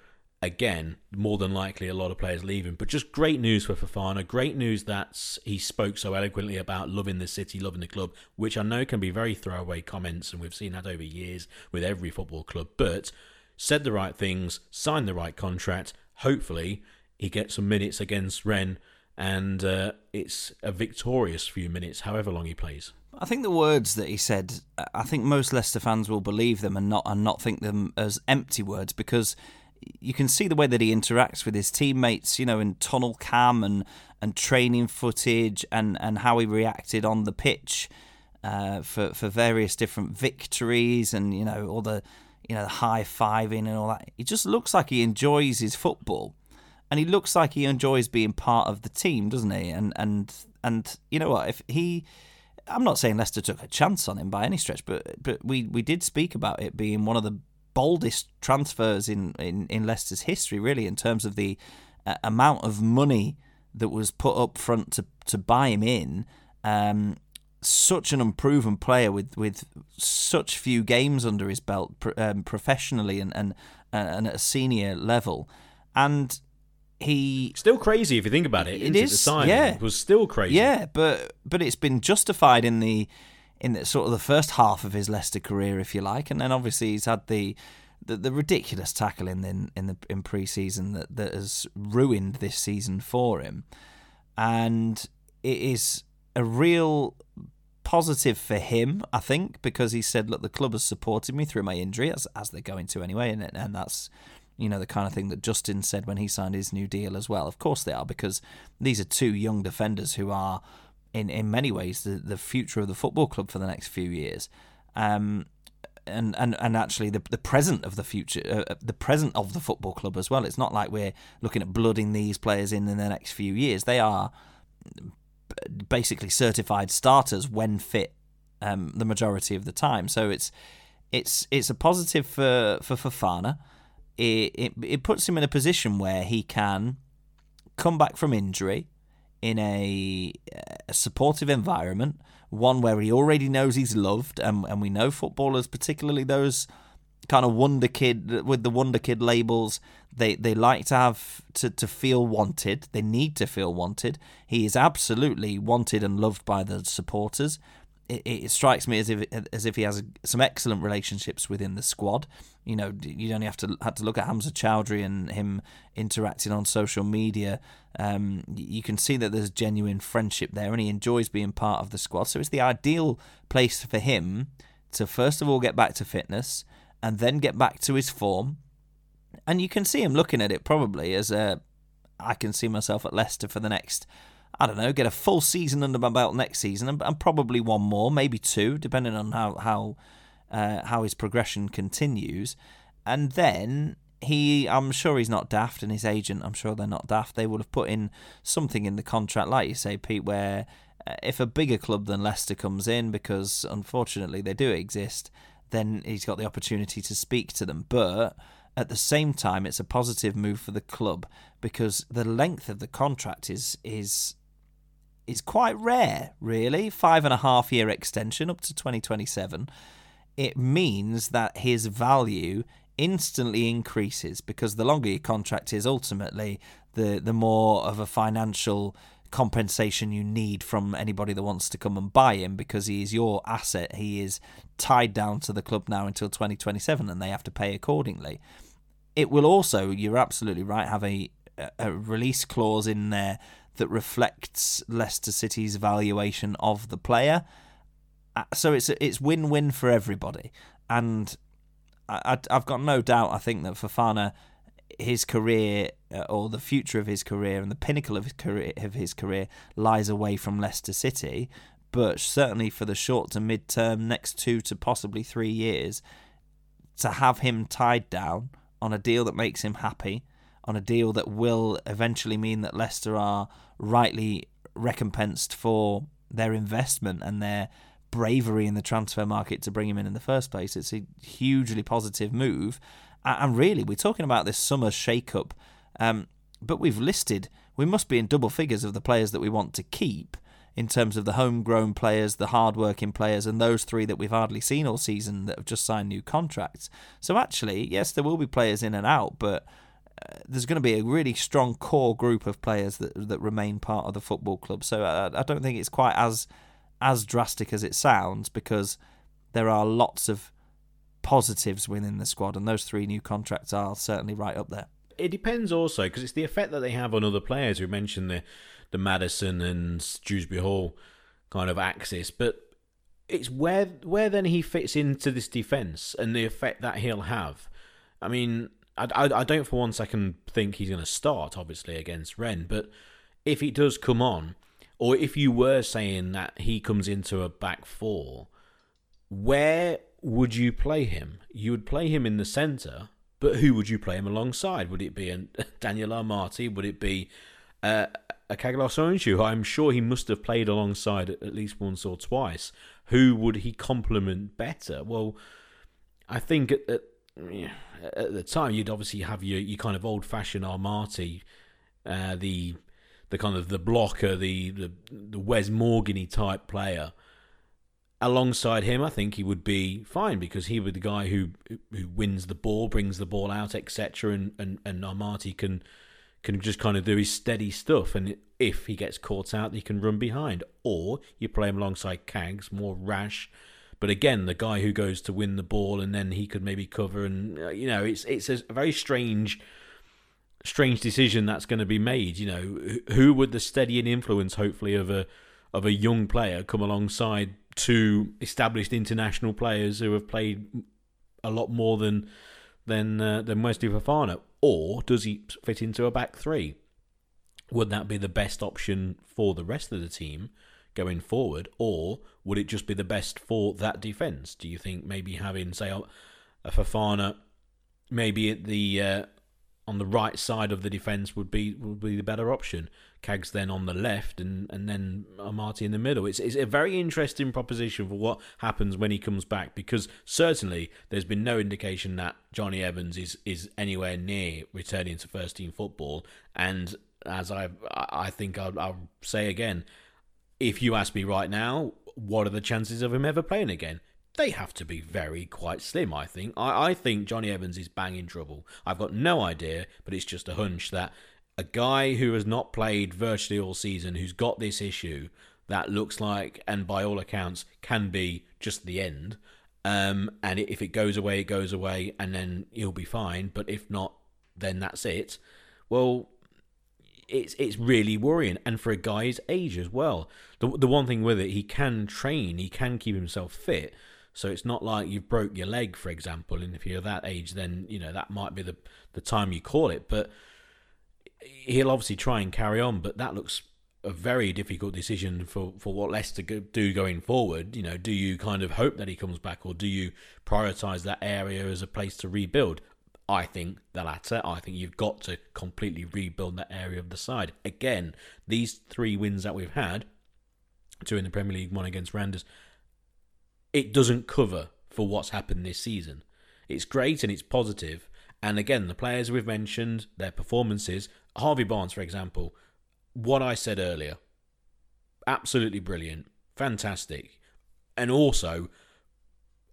again, more than likely a lot of players leaving. But just great news for Fofana. Great news that he spoke so eloquently about loving the city, loving the club, which I know can be very throwaway comments, and we've seen that over years with every football club. But said the right things, signed the right contract. Hopefully, he gets some minutes against Rennes, and uh, it's a victorious few minutes, however long he plays. I think the words that he said, I think most Leicester fans will believe them and not and not think them as empty words because you can see the way that he interacts with his teammates, you know, in tunnel cam and, and training footage and, and how he reacted on the pitch uh, for for various different victories and you know all the you know the high fiving and all that. He just looks like he enjoys his football, and he looks like he enjoys being part of the team, doesn't he? And and and you know what? If he I'm not saying Leicester took a chance on him by any stretch, but but we, we did speak about it being one of the boldest transfers in, in, in Leicester's history, really, in terms of the uh, amount of money that was put up front to, to buy him in. Um, such an unproven player with, with such few games under his belt um, professionally and, and, and at a senior level. And he still crazy if you think about it. It is, the signing yeah, it was still crazy. Yeah, but but it's been justified in the in the, sort of the first half of his Leicester career, if you like, and then obviously he's had the the, the ridiculous tackling in in the in pre-season that that has ruined this season for him, and it is a real positive for him, I think, because he said, "Look, the club has supported me through my injury, as as they're going to anyway," and and that's you know the kind of thing that Justin said when he signed his new deal as well. Of course they are, because these are two young defenders who are in in many ways the the future of the football club for the next few years. Um, and, and, and actually the the present of the future, uh, uh, the present of the football club as well. It's not like we're looking at blooding these players in in the next few years. They are basically certified starters when fit, um, the majority of the time. So it's it's it's a positive for for Fofana. It, it it puts him in a position where he can come back from injury in a, a, supportive environment, one where he already knows he's loved, and, and we know footballers, particularly those kind of wonder kid with the wonder kid labels, they they like to have to, to feel wanted. They need to feel wanted. He is absolutely wanted and loved by the supporters it, it strikes me as if as if he has some excellent relationships within the squad. You know, you only have to had to look at Hamza Choudhury and him interacting on social media. Um, you can see that there's genuine friendship there, and he enjoys being part of the squad. So it's the ideal place for him to first of all get back to fitness and then get back to his form. And you can see him looking at it probably as a I can see myself at Leicester for the next I don't know, get a full season under my belt next season, and, and probably one more, maybe two, depending on how how uh, how his progression continues. And then he, I'm sure he's not daft, and his agent, I'm sure they're not daft. They would have put in something in the contract, like you say, Pete, where uh, if a bigger club than Leicester comes in, because unfortunately they do exist, then he's got the opportunity to speak to them. But at the same time, it's a positive move for the club because the length of the contract is is is quite rare, really. Five and a half year extension up to 2027. It means that his value instantly increases because the longer your contract is, ultimately, the, the more of a financial compensation you need from anybody that wants to come and buy him because he is your asset. He is tied down to the club now until 2027 and they have to pay accordingly. It will also, you're absolutely right, have a, a release clause in there that reflects Leicester City's valuation of the player. Uh, so it's it's win win for everybody, and I, have got no doubt. I think that Fofana, his career uh, or the future of his career and the pinnacle of his career of his career lies away from Leicester City. But certainly for the short to mid term, next two to possibly three years, to have him tied down on a deal that makes him happy on a deal that will eventually mean that Leicester are rightly recompensed for their investment and their bravery in the transfer market to bring him in in the first place. It's a hugely positive move. And really, we're talking about this summer shake-up. Um, but we've listed, we must be in double figures of the players that we want to keep in terms of the homegrown players, the hard-working players, and those three that we've hardly seen all season that have just signed new contracts. So actually, yes, there will be players in and out, but there's going to be a really strong core group of players that that remain part of the football club. So I, I don't think it's quite as as drastic as it sounds because there are lots of positives within the squad, and those three new contracts are certainly right up there. It depends also because it's the effect that they have on other players. We mentioned the the Maddison and Dewsbury Hall kind of axis, but it's where where then he fits into this defence and the effect that he'll have. I mean, I, I, I don't for one second think he's going to start, obviously, against Rennes, but if he does come on, or if you were saying that he comes into a back four, where would you play him? You would play him in the centre, but who would you play him alongside? Would it be a (laughs) Daniel Amartey? Would it be uh, a Caglar Soyuncu? I'm sure he must have played alongside at least once or twice. Who would he complement better? Well, I think at, at, at the time you'd obviously have your, your kind of old fashioned Amartey, uh, the the kind of the blocker, the the, the Wes Morgany type player alongside him, I think he would be fine because he would be the guy who who wins the ball, brings the ball out, etc. And and and Amartey can can just kind of do his steady stuff, and if he gets caught out, he can run behind. Or you play him alongside Cags, more rash, but again, the guy who goes to win the ball, and then he could maybe cover, and uh, you know, it's it's a very strange. Strange decision that's going to be made. You know, who would the steadying influence, hopefully, of a of a young player come alongside two established international players who have played a lot more than than uh, than Wesley Fofana, or does he fit into a back three? Would that be the best option for the rest of the team going forward, or would it just be the best for that defence? Do you think maybe having say a Fofana maybe at the uh, on the right side of the defence would be would be the better option. Cags then on the left, and and then Amartey in the middle. It's it's a very interesting proposition for what happens when he comes back because certainly there's been no indication that Jonny Evans is is anywhere near returning to first team football. And as I I think I'll, I'll say again, if you ask me right now, what are the chances of him ever playing again? they have to be very quite slim, I think. I, I think Jonny Evans is bang in trouble. I've got no idea, but it's just a hunch that a guy who has not played virtually all season, who's got this issue that looks like, and by all accounts, can be just the end. Um, and if it goes away, it goes away, and then he'll be fine. But if not, then that's it. Well, it's it's really worrying, and for a guy's age as well. The the one thing with it, he can train, he can keep himself fit. So it's not like you've broke your leg, for example, and if you're that age, then you know that might be the the time you call it. But he'll obviously try and carry on, but that looks a very difficult decision for, for what Leicester do going forward. You know, do you kind of hope that he comes back, or do you prioritise that area as a place to rebuild? I think the latter. I think you've got to completely rebuild that area of the side. Again, these three wins that we've had, two in the Premier League, one against Randers, it doesn't cover for what's happened this season. It's great and it's positive. And again, the players we've mentioned, their performances, Harvey Barnes, for example, what I said earlier, absolutely brilliant, fantastic. And also,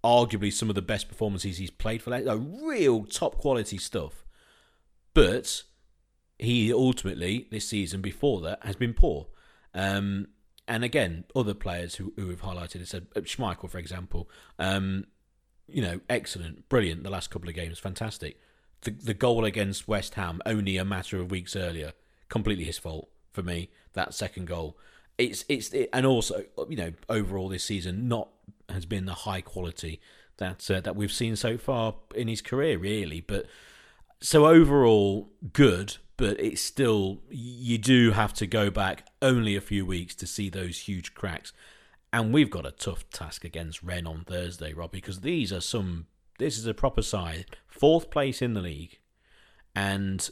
arguably some of the best performances he's played for that, real top quality stuff. But he ultimately, this season before that, has been poor. Um, and again, other players who, who have highlighted have said uh, Schmeichel, for example, um, you know, excellent, brilliant. The last couple of games, fantastic. The the goal against West Ham only a matter of weeks earlier, completely his fault for me. That second goal, it's it's it, and also you know overall this season not has been the high quality that uh, that we've seen so far in his career, really. But so overall, good, but it's still you do have to go back only a few weeks to see those huge cracks. And we've got a tough task against Rennes on Thursday, Rob, because these are some. This is a proper side, fourth place in the league, and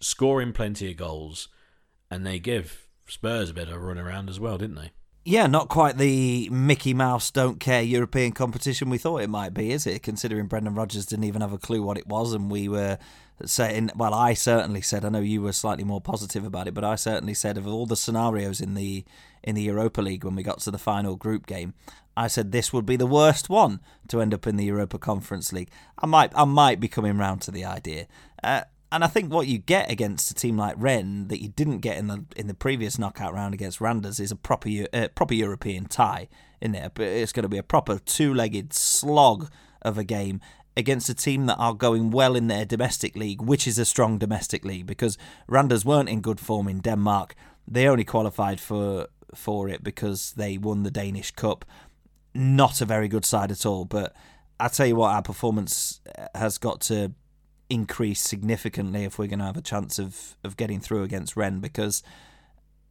scoring plenty of goals, and they give Spurs a bit of a run around as well, didn't they? Yeah, not quite the Mickey Mouse don't care European competition we thought it might be, is it? Considering Brendan Rodgers didn't even have a clue what it was, and we were saying, well, I certainly said, I know you were slightly more positive about it, but I certainly said of all the scenarios in the in the Europa League when we got to the final group game, I said this would be the worst one to end up in the Europa Conference League. I might I might be coming round to the idea. Uh, and I think what you get against a team like Rennes that you didn't get in the in the previous knockout round against Randers is a proper uh, proper European tie in there. But it's going to be a proper two-legged slog of a game against a team that are going well in their domestic league, which is a strong domestic league because Randers weren't in good form in Denmark. They only qualified for for it because they won the Danish Cup. Not a very good side at all, but I tell you what, our performance has got to increase significantly if we're going to have a chance of, of getting through against Rennes because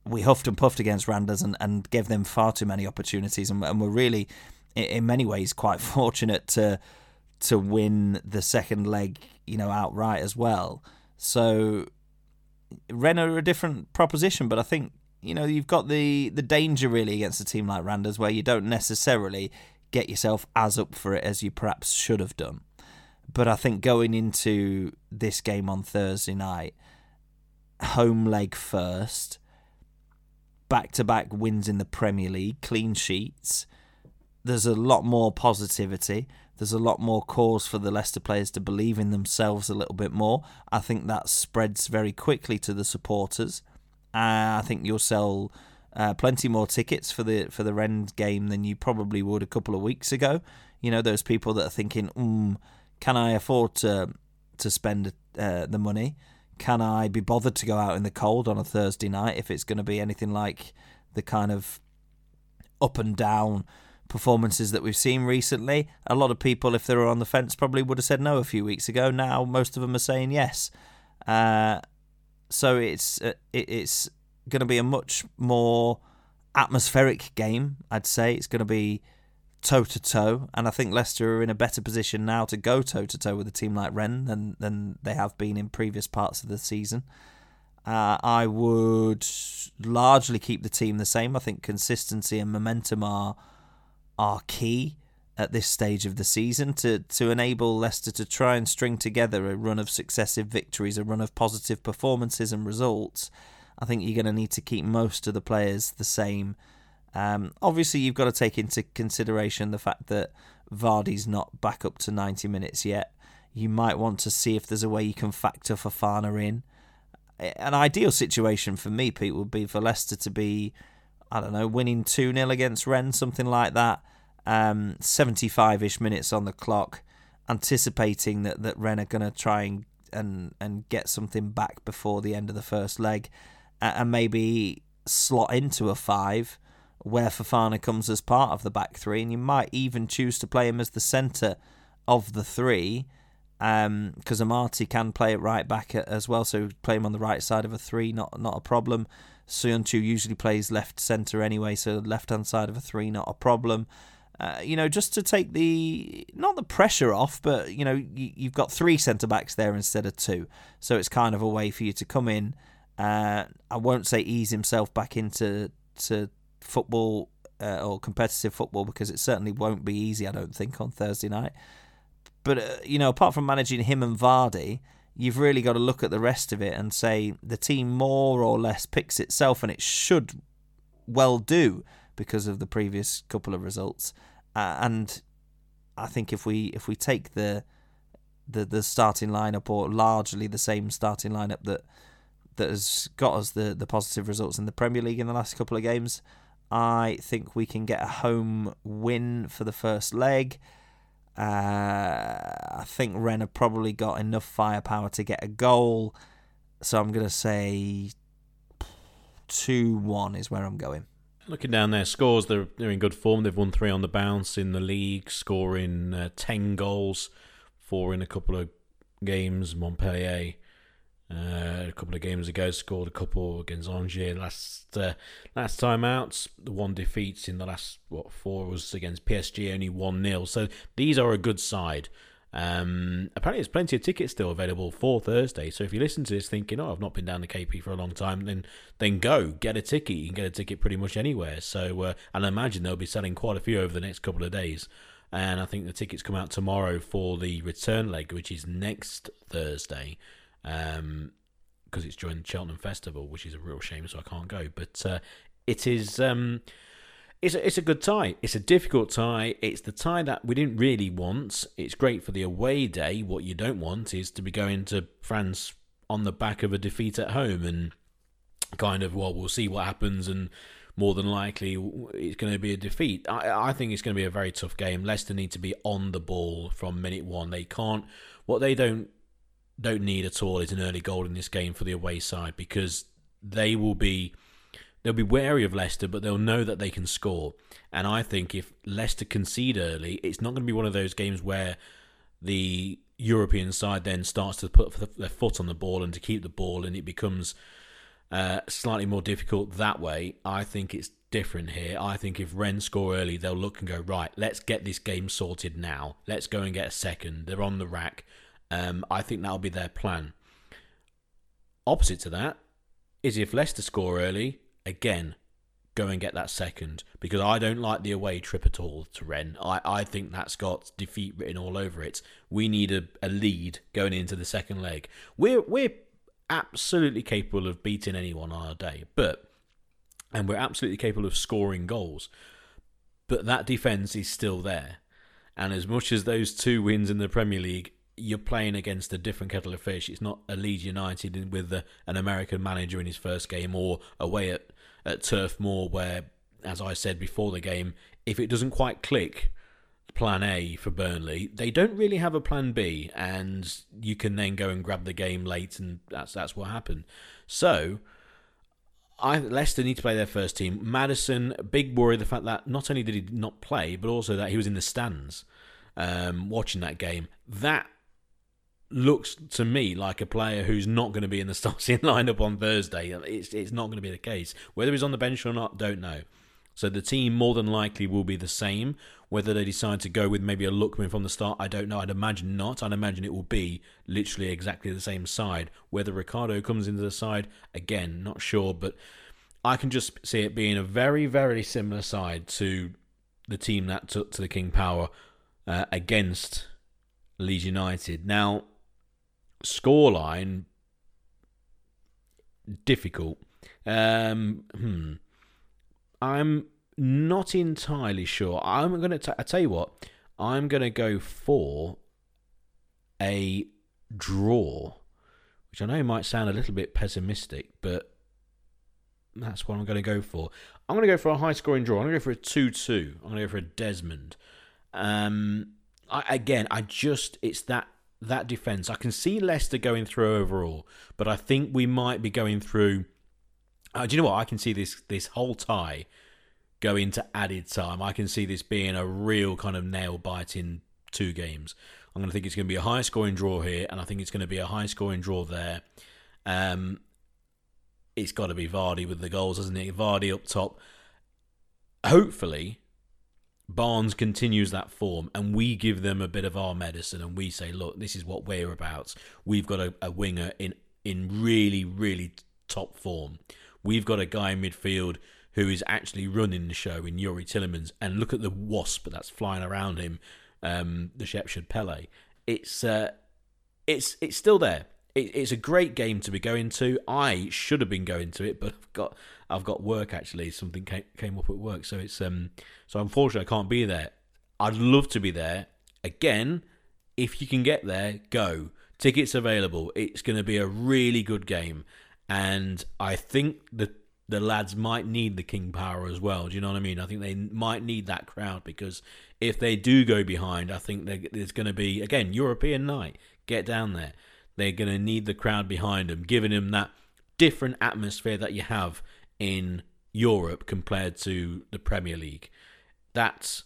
we huffed and puffed against Randers and, and gave them far too many opportunities and, and we're really in many ways quite (laughs) fortunate to to win the second leg you know outright as well. So Rennes are a different proposition but I think you know you've got the the danger really against a team like Randers where you don't necessarily get yourself as up for it as you perhaps should have done but I think going into this game on Thursday night, home leg first, back to back wins in the Premier League, clean sheets. There's a lot more positivity. There's a lot more cause for the Leicester players to believe in themselves a little bit more. I think that spreads very quickly to the supporters. Uh, I think you'll sell uh, plenty more tickets for the for the Rennes game than you probably would a couple of weeks ago. You know, those people that are thinking, mm, can I afford to to spend uh, the money? Can I be bothered to go out in the cold on a Thursday night if it's going to be anything like the kind of up and down performances that we've seen recently? A lot of people, if they were on the fence, probably would have said no a few weeks ago. Now most of them are saying yes. Uh, so it's uh, it, it's going to be a much more atmospheric game. I'd say it's going to be toe to toe, and I think Leicester are in a better position now to go toe to toe with a team like Rennes than than they have been in previous parts of the season. Uh, I would largely keep the team the same. I think consistency and momentum are are key at this stage of the season to to enable Leicester to try and string together a run of successive victories, a run of positive performances and results. I think you're going to need to keep most of the players the same um, obviously, you've got to take into consideration the fact that Vardy's not back up to 90 minutes yet. You might want to see if there's a way you can factor Fofana in. An ideal situation for me, Pete, would be for Leicester to be, I don't know, winning 2 0 against Rennes, something like that. 75 um, ish minutes on the clock, anticipating that, that Rennes are going to try and, and, and get something back before the end of the first leg, and maybe slot into a 5 where Fofana comes as part of the back three, and you might even choose to play him as the centre of the three, because um, Amartey can play it right back as well, so play him on the right side of a three, not not a problem. Söyüncü usually plays left centre anyway, so left hand side of a three, not a problem. Uh, you know, just to take the not the pressure off, but you know, you, have got three centre backs there instead of two, so it's kind of a way for you to come in. Uh, I won't say ease himself back into to football uh, or competitive football because it certainly won't be easy, I don't think, on Thursday night. But, uh, you know, apart from managing him and Vardy, you've really got to look at the rest of it and say the team more or less picks itself, and it should well do because of the previous couple of results. Uh, and I think if we if we take the the the starting lineup or largely the same starting lineup that that has got us the the positive results in the Premier League in the last couple of games, I think we can get a home win for the first leg. Uh, I think Rennes have probably got enough firepower to get a goal. So I'm going to say 2 1 is where I'm going. Looking down their scores, they're, they're in good form. They've won three on the bounce in the league, scoring uh, 10 goals, four in a couple of games. Montpellier uh, a couple of games ago, scored a couple against Angers last uh, last time out. The one defeat in the last what four was against PSG, only one 0 So these are a good side. Um, apparently, there's plenty of tickets still available for Thursday. So if you listen to this thinking, "Oh, I've not been down to KP for a long time," then then go get a ticket. You can get a ticket pretty much anywhere. So uh, and I imagine they'll be selling quite a few over the next couple of days. and I think the tickets come out tomorrow for the return leg, which is next Thursday, because um, it's during Cheltenham Festival, which is a real shame, so I can't go. But uh, it is. Um, it's a, it's a good tie. It's a difficult tie. It's the tie that we didn't really want. It's great for the away day. What you don't want is to be going to France on the back of a defeat at home and kind of well, we'll see what happens and more than likely it's going to be a defeat. I, I think it's going to be a very tough game. Leicester need to be on the ball from minute one. They can't. What they don't don't need at all is an early goal in this game for the away side because they will be they'll be wary of Leicester, but they'll know that they can score. And I think if Leicester concede early, it's not going to be one of those games where the European side then starts to put their foot on the ball and to keep the ball, and it becomes uh, slightly more difficult that way. I think it's different here. I think if Rennes score early, they'll look and go, right, let's get this game sorted now. Let's go and get a second. They're on the rack. Um, I think that'll be their plan. Opposite to that is if Leicester score early, again, go and get that second because I don't like the away trip at all to Rennes. I, I think that's got defeat written all over it. We need a, a lead going into the second leg. We're we're absolutely capable of beating anyone on our day, but and we're absolutely capable of scoring goals. But that defense is still there. And as much as those two wins in the Premier League, you're playing against a different kettle of fish. It's not a Leeds United with the, an American manager in his first game or away at, at Turf Moor, where, as I said before the game, if it doesn't quite click, plan A for Burnley. They don't really have a plan B, and you can then go and grab the game late, and that's that's what happened. So, I Leicester need to play their first team. Maddison, big worry the fact that not only did he not play, but also that he was in the stands um, watching that game. That looks to me like a player who's not going to be in the (laughs) starting lineup on Thursday. It's it's not going to be the case. Whether he's on the bench or not, don't know. So the team more than likely will be the same. Whether they decide to go with maybe a Lookman from the start, I don't know. I'd imagine not. I'd imagine it will be literally exactly the same side. Whether Ricardo comes into the side, again, not sure. But I can just see it being a very, very similar side to the team that took to the King Power uh, against Leeds United. Now, scoreline difficult. Um, hmm. I'm not entirely sure. I'm going to. I tell you what. I'm to go for a draw, which I know might sound a little bit pessimistic, but that's what I'm going to go for. I'm going to go for a high scoring draw. I'm going to go for a 2 2. I'm going to go for a Desmond. Um, I, again, I just. It's that. That defense, I can see Leicester going through overall, but I think we might be going through uh, do you know what? I can see this this whole tie go into added time. I can see this being a real kind of nail biting two games. I'm going to think it's going to be a high scoring draw here, and I think it's going to be a high scoring draw there. Um, it's got to be Vardy with the goals, isn't it? Vardy up top. Hopefully, Barnes continues that form, and we give them a bit of our medicine, and we say, look, this is what we're about. We've got a, a winger in in really, really top form. We've got a guy in midfield who is actually running the show in Youri Tielemans, and look at the wasp that's flying around him, um, the Shepshed Pele. It's uh, it's it's still there. It, it's a great game to be going to. I should have been going to it, but I've got I've got work actually. Something came, came up at work, so it's um so unfortunately I can't be there. I'd love to be there. Again, if you can get there, go. Tickets available. It's going to be a really good game and I think the the lads might need the king power as well. Do you know what I mean? I think they might need that crowd because if they do go behind, I think there's going to be again European night. Get down there. They're going to need the crowd behind them, giving them that different atmosphere that you have in Europe compared to the Premier League. That's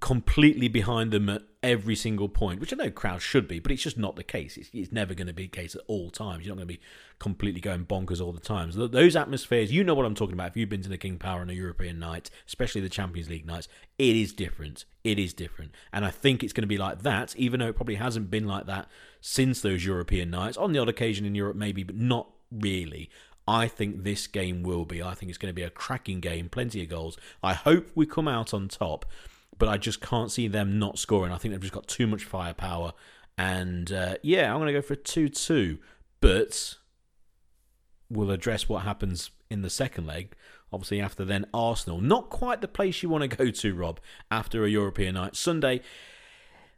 completely behind them at every single point, which I know crowds should be, but it's just not the case. It's, it's never going to be the case at all times. You're not going to be completely going bonkers all the time. So those atmospheres, you know what I'm talking about. If you've been to the King Power on a European night, especially the Champions League nights, it is different. It is different. And I think it's going to be like that, even though it probably hasn't been like that since those European nights. On the odd occasion in Europe, maybe, but not really. I think this game will be. I think it's going to be a cracking game, plenty of goals. I hope we come out on top but I just can't see them not scoring. I think they've just got too much firepower. And uh, yeah, I'm going to go for a 2 2. But we'll address what happens in the second leg. Obviously, after then, Arsenal. Not quite the place you want to go to, Rob, after a European night. Sunday,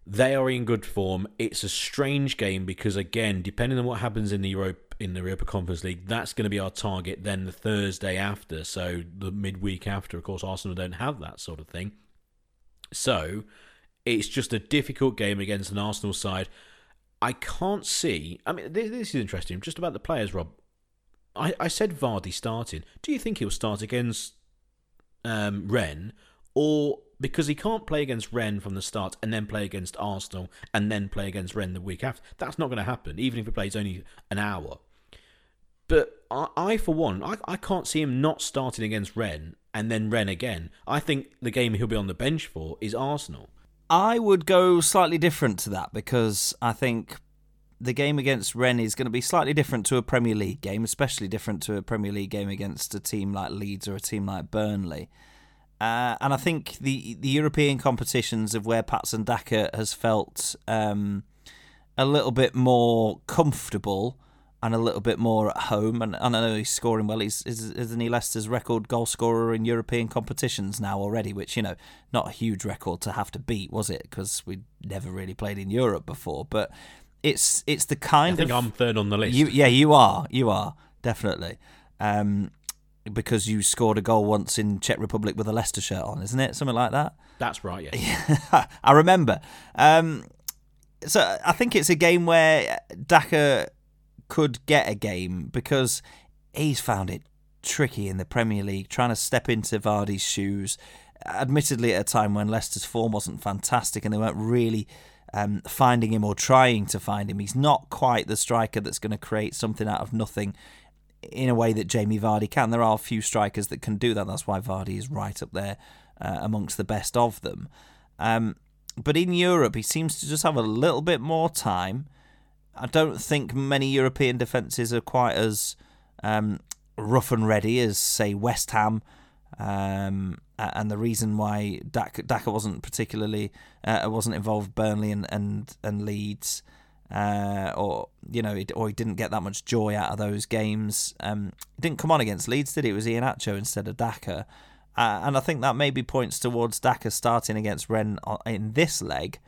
they are in good form. It's a strange game because, again, depending on what happens in the Europe in the Europa Conference League, that's going to be our target. Then the Thursday after, so the midweek after, of course, Arsenal don't have that sort of thing. So it's just a difficult game against an Arsenal side. I can't see. I mean, this, this is interesting. Just about the players, Rob. I, I said Vardy starting. Do you think he'll start against um, Rennes, or because he can't play against Rennes from the start and then play against Arsenal and then play against Rennes the week after? That's not going to happen, even if he plays only an hour. But I, I for one, I, I can't see him not starting against Rennes and then Rennes again. I think the game he'll be on the bench for is Arsenal. I would go slightly different to that because I think the game against Rennes is going to be slightly different to a Premier League game, especially different to a Premier League game against a team like Leeds or a team like Burnley. Uh, and I think the the European competitions of where Patson Daka has felt um, a little bit more comfortable and a little bit more at home. And, and I know he's scoring well. He's isn't he Leicester's record goal scorer in European competitions now already? Which you know, not a huge record to have to beat, was it? Because we never really played in Europe before. But it's it's the kind I think of I'm third on the list. you, yeah, you are, you are definitely. Um, because you scored a goal once in Czech Republic with a Leicester shirt on, isn't it? Something like that. That's right. Yeah. (laughs) I remember. Um, so I think it's a game where Daka could get a game because he's found it tricky in the Premier League, trying to step into Vardy's shoes. Admittedly, at a time when Leicester's form wasn't fantastic and they weren't really um, finding him or trying to find him, he's not quite the striker that's going to create something out of nothing in a way that Jamie Vardy can. There are a few strikers that can do that. That's why Vardy is right up there uh, amongst the best of them. Um, but in Europe, he seems to just have a little bit more time. I don't think many European defences are quite as um, rough and ready as, say, West Ham. Um, and the reason why Daka, Daka wasn't particularly uh, wasn't involved Burnley and and, and Leeds, uh, or you know, or he didn't get that much joy out of those games. Um, he didn't come on against Leeds, did he? It was Iheanacho instead of Daka, uh, and I think that maybe points towards Daka starting against Rennes in this leg,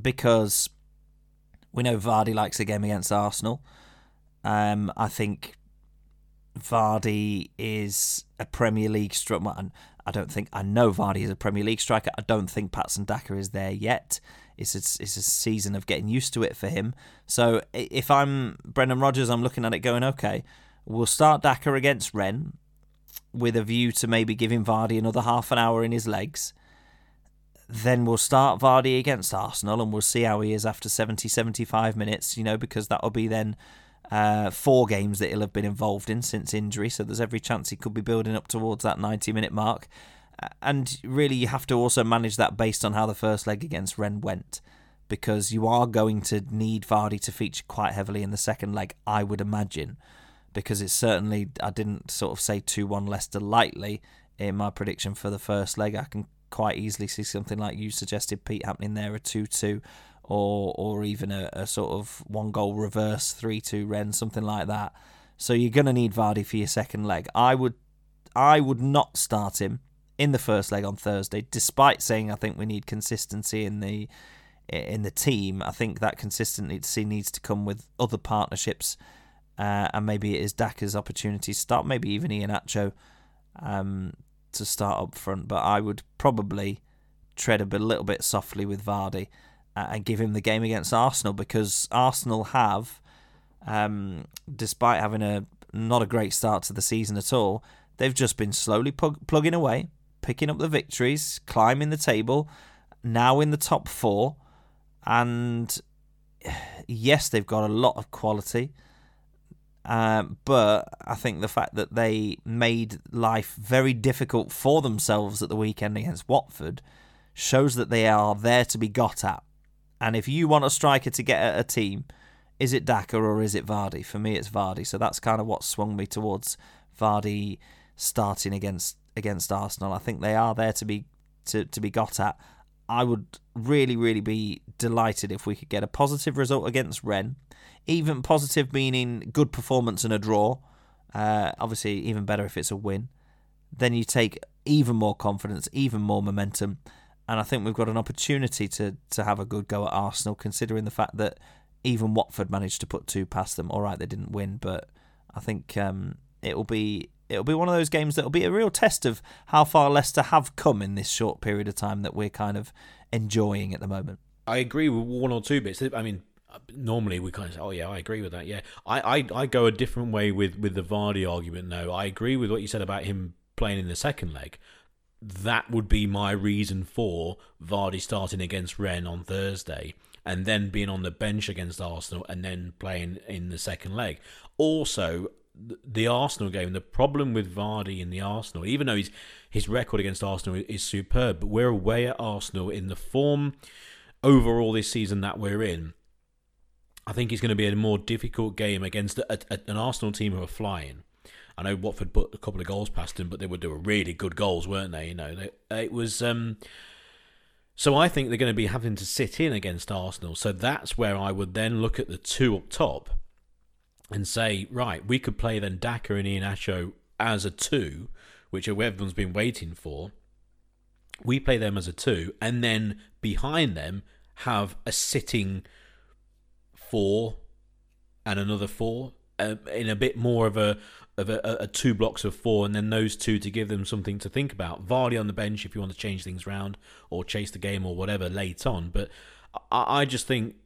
because we know Vardy likes a game against Arsenal. Um, I think Vardy is a Premier League striker. I don't think I know Vardy is a Premier League striker. I don't think Patson Daka is there yet. It's a, it's a season of getting used to it for him. So if I'm Brendan Rodgers, I'm looking at it going, okay, we'll start Daka against Rennes with a view to maybe giving Vardy another half an hour in his legs. Then we'll start Vardy against Arsenal and we'll see how he is after 70, 75 minutes, you know, because that'll be then uh, four games that he'll have been involved in since injury. So there's every chance he could be building up towards that 90 minute mark. And really, you have to also manage that based on how the first leg against Rennes went. Because you are going to need Vardy to feature quite heavily in the second leg, I would imagine. Because it's certainly, I didn't sort of say 2 1 Leicester lightly in my prediction for the first leg. I can quite easily see something like you suggested, Pete, happening there a 2 2 or or even a, a sort of one goal reverse 3 2 Rennes, something like that. So you're going to need Vardy for your second leg. I would I would not start him in the first leg on Thursday, despite saying I think we need consistency in the in the team. I think that consistency needs to come with other partnerships, uh, and maybe it is Daka's opportunity to start. Maybe even Iheanacho um, to start up front. But I would probably tread a bit, a little bit softly with Vardy uh, and give him the game against Arsenal because Arsenal have, um, despite having a not a great start to the season at all, they've just been slowly plug- plugging away, picking up the victories, climbing the table, now in the top four, and (sighs) yes, they've got a lot of quality. Um, but I think the fact that they made life very difficult for themselves at the weekend against Watford shows that they are there to be got at. And if you want a striker to get at a team, is it Daka or is it Vardy? For me, it's Vardy. So that's kind of what swung me towards Vardy starting against against Arsenal. I think they are there to be to, to be got at. I would really, really be delighted if we could get a positive result against Rennes. Even positive meaning good performance and a draw. Uh, obviously, even better if it's a win. Then you take even more confidence, even more momentum. And I think we've got an opportunity to, to have a good go at Arsenal, considering the fact that even Watford managed to put two past them. All right, they didn't win, but I think um, it'll be it'll be one of those games that'll be a real test of how far Leicester have come in this short period of time that we're kind of enjoying at the moment. I agree with one or two bits. I mean, normally we kind of say, "Oh yeah, I agree with that." Yeah, I, I, I go a different way with with the Vardy argument. No, I agree with what you said about him playing in the second leg. That would be my reason for Vardy starting against Rennes on Thursday and then being on the bench against Arsenal and then playing in the second leg. Also, the Arsenal game, the problem with Vardy in the Arsenal, even though his his record against Arsenal is superb, but we're away at Arsenal in the form overall this season that we're in. I think it's going to be a more difficult game against a, a, an Arsenal team who are flying. I know Watford put a couple of goals past them, but they were were really good goals, weren't they? You know, they, it was. Um, so I think they're going to be having to sit in against Arsenal. So that's where I would then look at the two up top and say, right, we could play then Daka and Iheanacho as a two, which everyone's been waiting for. We play them as a two, and then behind them have a sitting four and another four uh, in a bit more of a of a, a, two blocks of four, and then those two to give them something to think about. Vardy on the bench if you want to change things around or chase the game or whatever late on. But I, I just think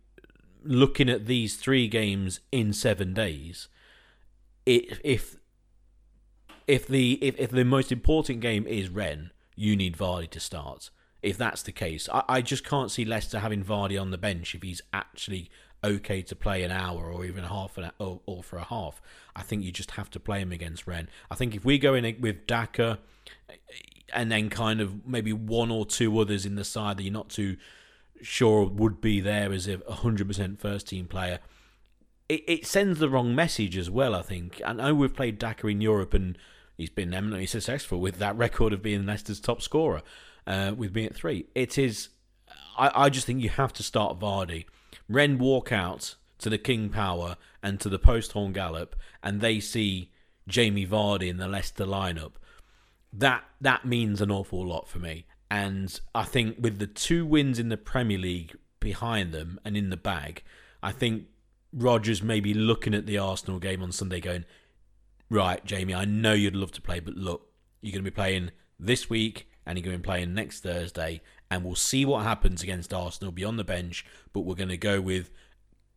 looking at these three games in seven days, it, if if the if, if the most important game is Rennes, you need Vardy to start. If that's the case, I, I just can't see Leicester having Vardy on the bench if he's actually okay to play an hour or even half an hour or, or for a half. I think you just have to play him against Rennes. I think if we go in with Daka and then kind of maybe one or two others in the side that you're not too sure would be there as a 100% first team player, it, it sends the wrong message as well, I think. I know we've played Daka in Europe and he's been eminently successful with that (laughs) record of being Leicester's top scorer uh, with being at three. It is, I, I just think you have to start Vardy. Rennes walk out to the King Power and to the Post Horn Galop, and they see Jamie Vardy in the Leicester lineup. That that means an awful lot for me. And I think with the two wins in the Premier League behind them and in the bag, I think Rodgers may be looking at the Arsenal game on Sunday going, Right, Jamie, I know you'd love to play, but look, you're going to be playing this week and you're going to be playing next Thursday, and we'll see what happens against Arsenal beyond the bench. But we're going to go with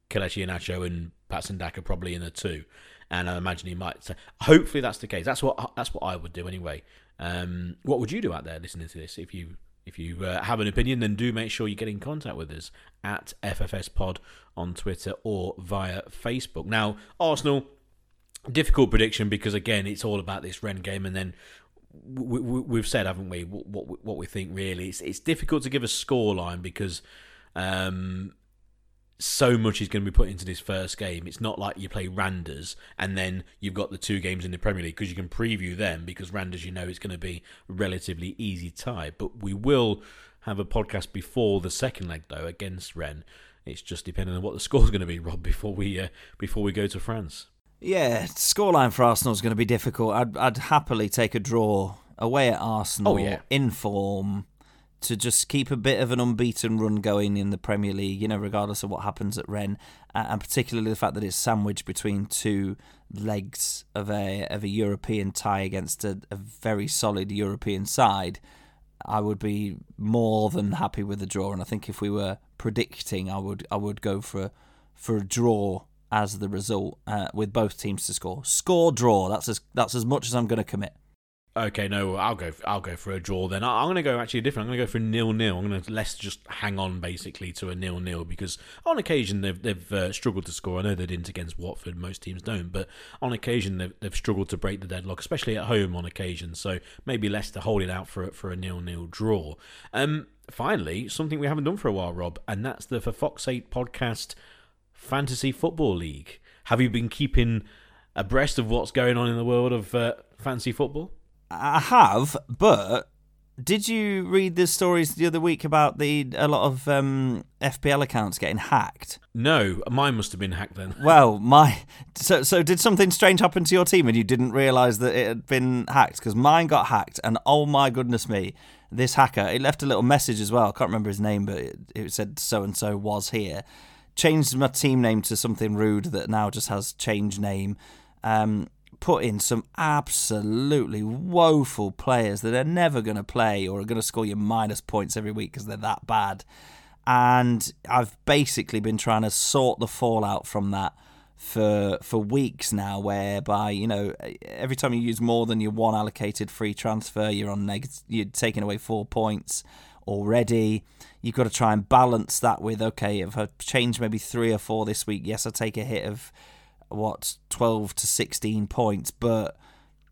Kelechi Iheanacho and Patson Daka probably in the two, and I imagine he might. So hopefully that's the case. That's what that's what I would do anyway. Um, what would you do out there listening to this if you if you uh, have an opinion, then do make sure you get in contact with us at FFS Pod on Twitter or via Facebook. Now, Arsenal, difficult prediction because again, it's all about this Rennes game, and then we, have said, haven't we, what, what, what we think really. It's, it's difficult to give a scoreline because um, so much is going to be put into this first game. It's not like you play Randers and then you've got the two games in the Premier League because you can preview them because Randers, you know, it's going to be relatively easy tie. But we will have a podcast before the second leg though against Rennes. It's just depending on what the (laughs) score's going to be, Rob, before we uh, before we go to France. Yeah, scoreline for Arsenal is going to be difficult. I'd, I'd happily take a draw away at Arsenal oh, yeah. in form to just keep a bit of an unbeaten run going in the Premier League, you know, regardless of what happens at Rennes, uh, and particularly the fact that it's sandwiched between two legs of a of a European tie against a, a very solid European side. I would be more than happy with a draw, and I think if we were predicting, I would I would go for for a draw as the result uh, with both teams to score. Score draw. That's as that's as much as I'm going to commit. Okay, no, I'll go. I'll go for a draw then. I'm going to go actually different. I'm going to go for nil nil. I'm going to let's just hang on basically to a nil nil because on occasion they've they've uh, struggled to score. I know they didn't against Watford. Most teams don't, but on occasion they've, they've struggled to break the deadlock, especially at home on occasion. So maybe Leicester hold it out for for a nil nil draw. Um, finally, something we haven't done for a while, Rob, and that's the for Fox Eight podcast Fantasy Football League. Have you been keeping abreast of what's going on in the world of uh, fantasy football? I have, but Did you read the stories the other week about the a lot of um, FPL accounts getting hacked? No, mine must have been hacked then. (laughs) Well, my so so did something strange happen to your team and you didn't realise that it had been hacked? Because mine got hacked, and oh my goodness me, this hacker it left a little message as well. I can't remember his name, but it, it said so and so was here. Changed my team name to something rude that now just has change name. Um, put in some absolutely woeful players that are never going to play or are going to score you minus points every week because they're that bad. And I've basically been trying to sort the fallout from that for for weeks now whereby you know every time you use more than your one allocated free transfer you're on neg- you're taking away 4 points already you've got to try and balance that with okay if I change maybe 3 or 4 this week yes I take a hit of what 12 to 16 points but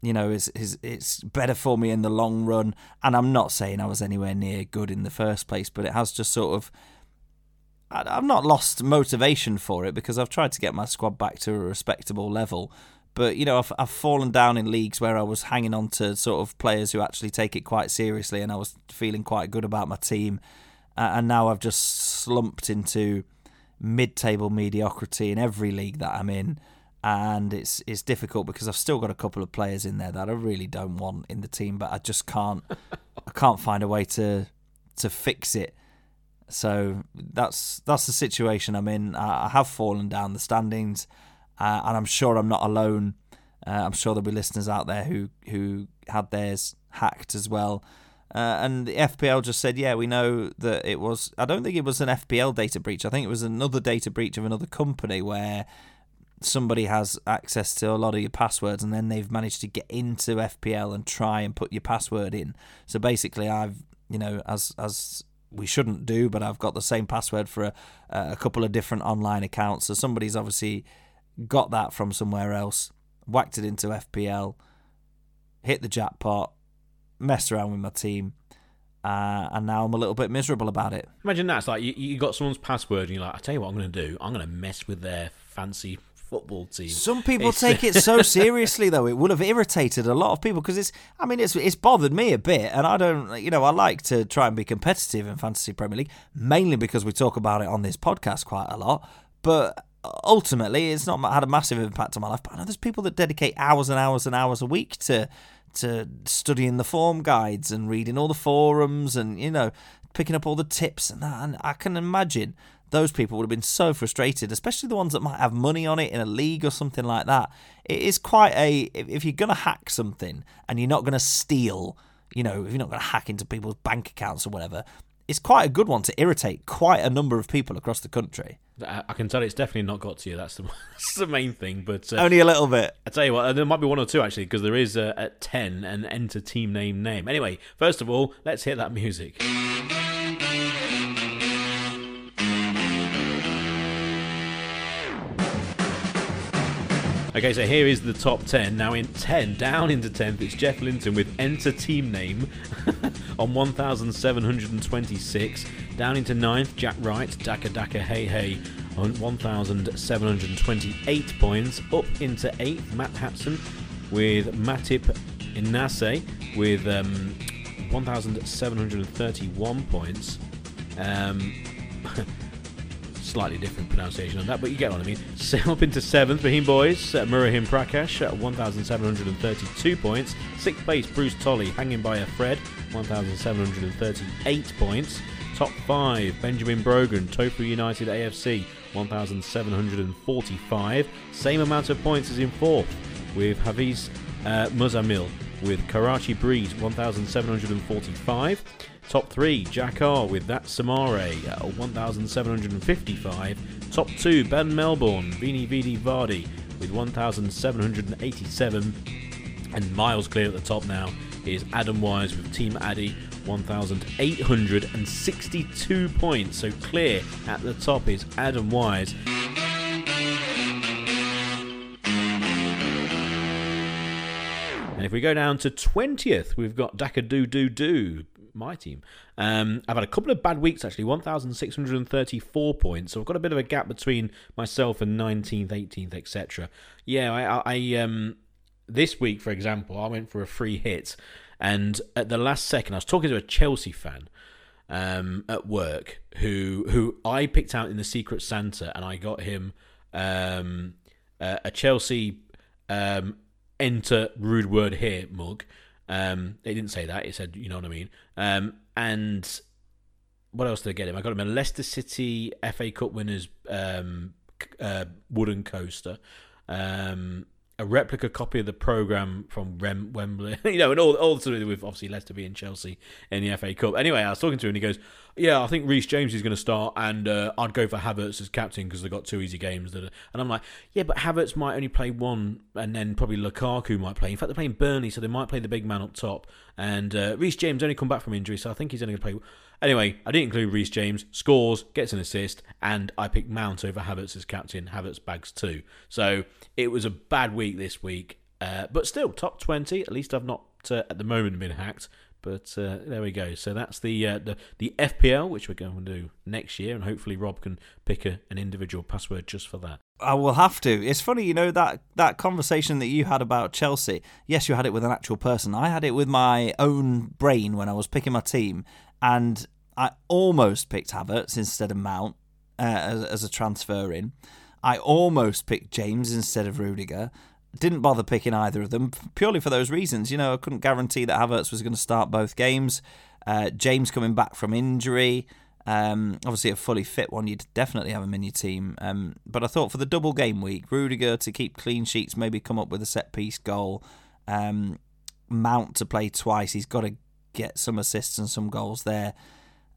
you know it's, it's it's better for me in the long run. And I'm not saying I was anywhere near good in the first place but it has just sort of I've not lost motivation for it because I've tried to get my squad back to a respectable level. But you know I've, I've fallen down in leagues where I was hanging on to sort of players who actually take it quite seriously and I was feeling quite good about my team uh, and now I've just slumped into mid-table mediocrity in every league that I'm in, and it's it's difficult because I've still got a couple of players in there that I really don't want in the team, but I just can't I can't find a way to to fix it. So that's that's the situation I'm in. I, have fallen down the standings, uh, and I'm sure I'm not alone. Uh, I'm sure there'll be listeners out there who who had theirs hacked as well. Uh, and the FPL just said, yeah, we know that it was. I don't think it was an FPL data breach. I think it was another data breach of another company where somebody has access to a lot of your passwords and then they've managed to get into FPL and try and put your password in. So basically, I've, you know, as as we shouldn't do, but I've got the same password for a, a couple of different online accounts. So somebody's obviously got that from somewhere else, whacked it into FPL, hit the jackpot, messed around with my team, uh, and now I'm a little bit miserable about it. Imagine that. It's like you, you got someone's password and you're like, I tell you what I'm going to do. I'm going to mess with their fancy football team. Some people It's- take it (laughs) so seriously, though. It would have irritated a lot of people because it's. I mean, it's it's bothered me a bit, and I don't. You know, I like to try and be competitive in fantasy Premier League, mainly because we talk about it on this podcast quite a lot. But ultimately, it's not had a massive impact on my life. But I know there's people that dedicate hours and hours and hours a week to to studying the form guides and reading all the forums and you know picking up all the tips and that. And I can imagine those people would have been so frustrated, especially the ones that might have money on it in a league or something like that. It is quite a if you're going to hack something and you're not going to steal, you know, if you're not going to hack into people's bank accounts or whatever, it's quite a good one to irritate quite a number of people across the country. I can tell it's definitely not got to you. That's the, (laughs) that's the main thing. But uh, Only a little bit. I tell you what, uh, there might be one or two actually, because there is uh, at ten an enter team name name. Anyway, first of all, let's hear that music. Okay, so here is the top 10. Now in 10, down into 10th, it's Jeff Linton with enter team name (laughs) on 1,726. Down into 9th, Jack Wright, Daka Daka Hey Hey on 1,728 points. Up into 8th, Matt Hapson with Matip Inase with um, 1,731 points. Um, (laughs) slightly different pronunciation on that, but you get what I mean. So up into seventh, Bohemian Boys, uh, Murahim Prakash at 1,732 points. Sixth place, Bruce Tolley, hanging by a thread, 1,738 points. Top five, Benjamin Brogan, Tofu United AFC, 1,745. Same amount of points as in fourth, with Hafiz uh, Muzamil with Karachi Breeze, 1,745. Top three, Jack R with That Samare, uh, 1,755. Top two, Ben Melbourne, Vini Vidi Vardy with 1,787. And miles clear at the top now is Adam Wise with Team Addy, 1,862 points. So clear at the top is Adam Wise. And if we go down to 20th, we've got Daka Doo Doo, my team. Um, I've had a couple of bad weeks actually, 1,634 points. So I've got a bit of a gap between myself and 19th, 18th, etc. Yeah, I, I, um, this week, for example, I went for a free hit And at the last second, I was talking to a Chelsea fan um, at work who who I picked out in the Secret Santa, and I got him um, uh, a Chelsea um, enter rude word here mug. Um, it didn't say that; it said, you know what I mean. Um, and what else did I get him? I got him a Leicester City FA Cup winners um, uh, wooden coaster. Um, a replica copy of the program from Rem- Wembley, (laughs) you know, and all all to do with obviously Leicester being Chelsea in the FA Cup. Anyway, I was talking to him and he goes, "Yeah, I think Reece James is going to start, and uh, I'd go for Havertz as captain because they've got two easy games." That, are, and I'm like, "Yeah, but Havertz might only play one, and then probably Lukaku might play. In fact, they're playing Burnley, so they might play the big man up top. And uh, Reece James only come back from injury, so I think he's only going to play." Anyway, I didn't include Reece James. Scores, gets an assist, and I picked Mount over Havertz as captain. Havertz bags two. So it was a bad week this week, uh, but still top twenty. At least I've not uh, at the moment been hacked. But uh, there we go. So that's the, uh, the the FPL, which we're going to do next year, and hopefully Rob can pick a, an individual password just for that. I will have to. It's funny, you know that that conversation that you had about Chelsea. Yes, you had it with an actual person. I had it with my own brain when I was picking my team, and I almost picked Havertz instead of Mount uh, as, as a transfer in. I almost picked James instead of Rudiger. Didn't bother picking either of them purely for those reasons. You know, I couldn't guarantee that Havertz was going to start both games. Uh, James coming back from injury. Um, obviously, a fully fit one, you'd definitely have him in your team. Um, but I thought for the double game week, Rudiger to keep clean sheets, maybe come up with a set piece goal. Um, Mount to play twice. He's got to get some assists and some goals there.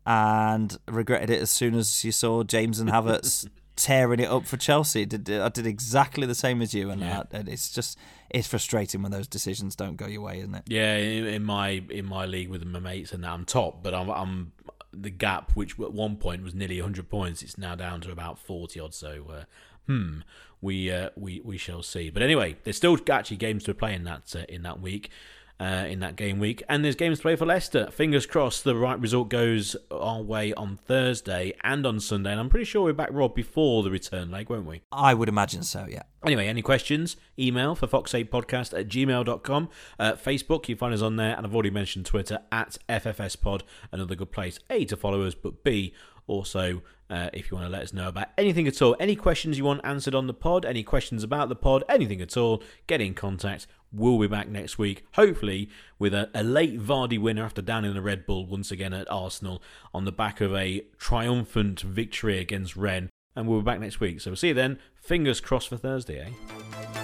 And regretted it as soon as you saw James and Havertz (laughs) tearing it up for Chelsea. Did I did exactly the same as you, and, Yeah. that, and it's just it's frustrating when those decisions don't go your way, isn't it? Yeah, in, in my in my league with my mates, and I'm top, but I'm I'm the gap, which at one point was nearly 100 points, it's now down to about 40 odd. So, uh, hmm, we uh, we we shall see. But anyway, there's still actually games to play in that uh, in that week. Uh, in that game week, and there's games to play for Leicester. Fingers crossed, the right result goes our way on Thursday and on Sunday. And I'm pretty sure we're back, Rob, before the return leg, won't we? I would imagine so. Yeah. Anyway, any questions? Email for fox8podcast at gmail.com. Uh, Facebook, you find us on there. And I've already mentioned Twitter at FFSPod, another good place, A, to follow us, but B, also, uh, if you want to let us know about anything at all, any questions you want answered on the pod, any questions about the pod, anything at all, get in contact. We'll be back next week, hopefully with a, a late Vardy winner after downing the Red Bull once again at Arsenal on the back of a triumphant victory against Rennes. And we'll be back next week. So we'll see you then. Fingers crossed for Thursday, eh?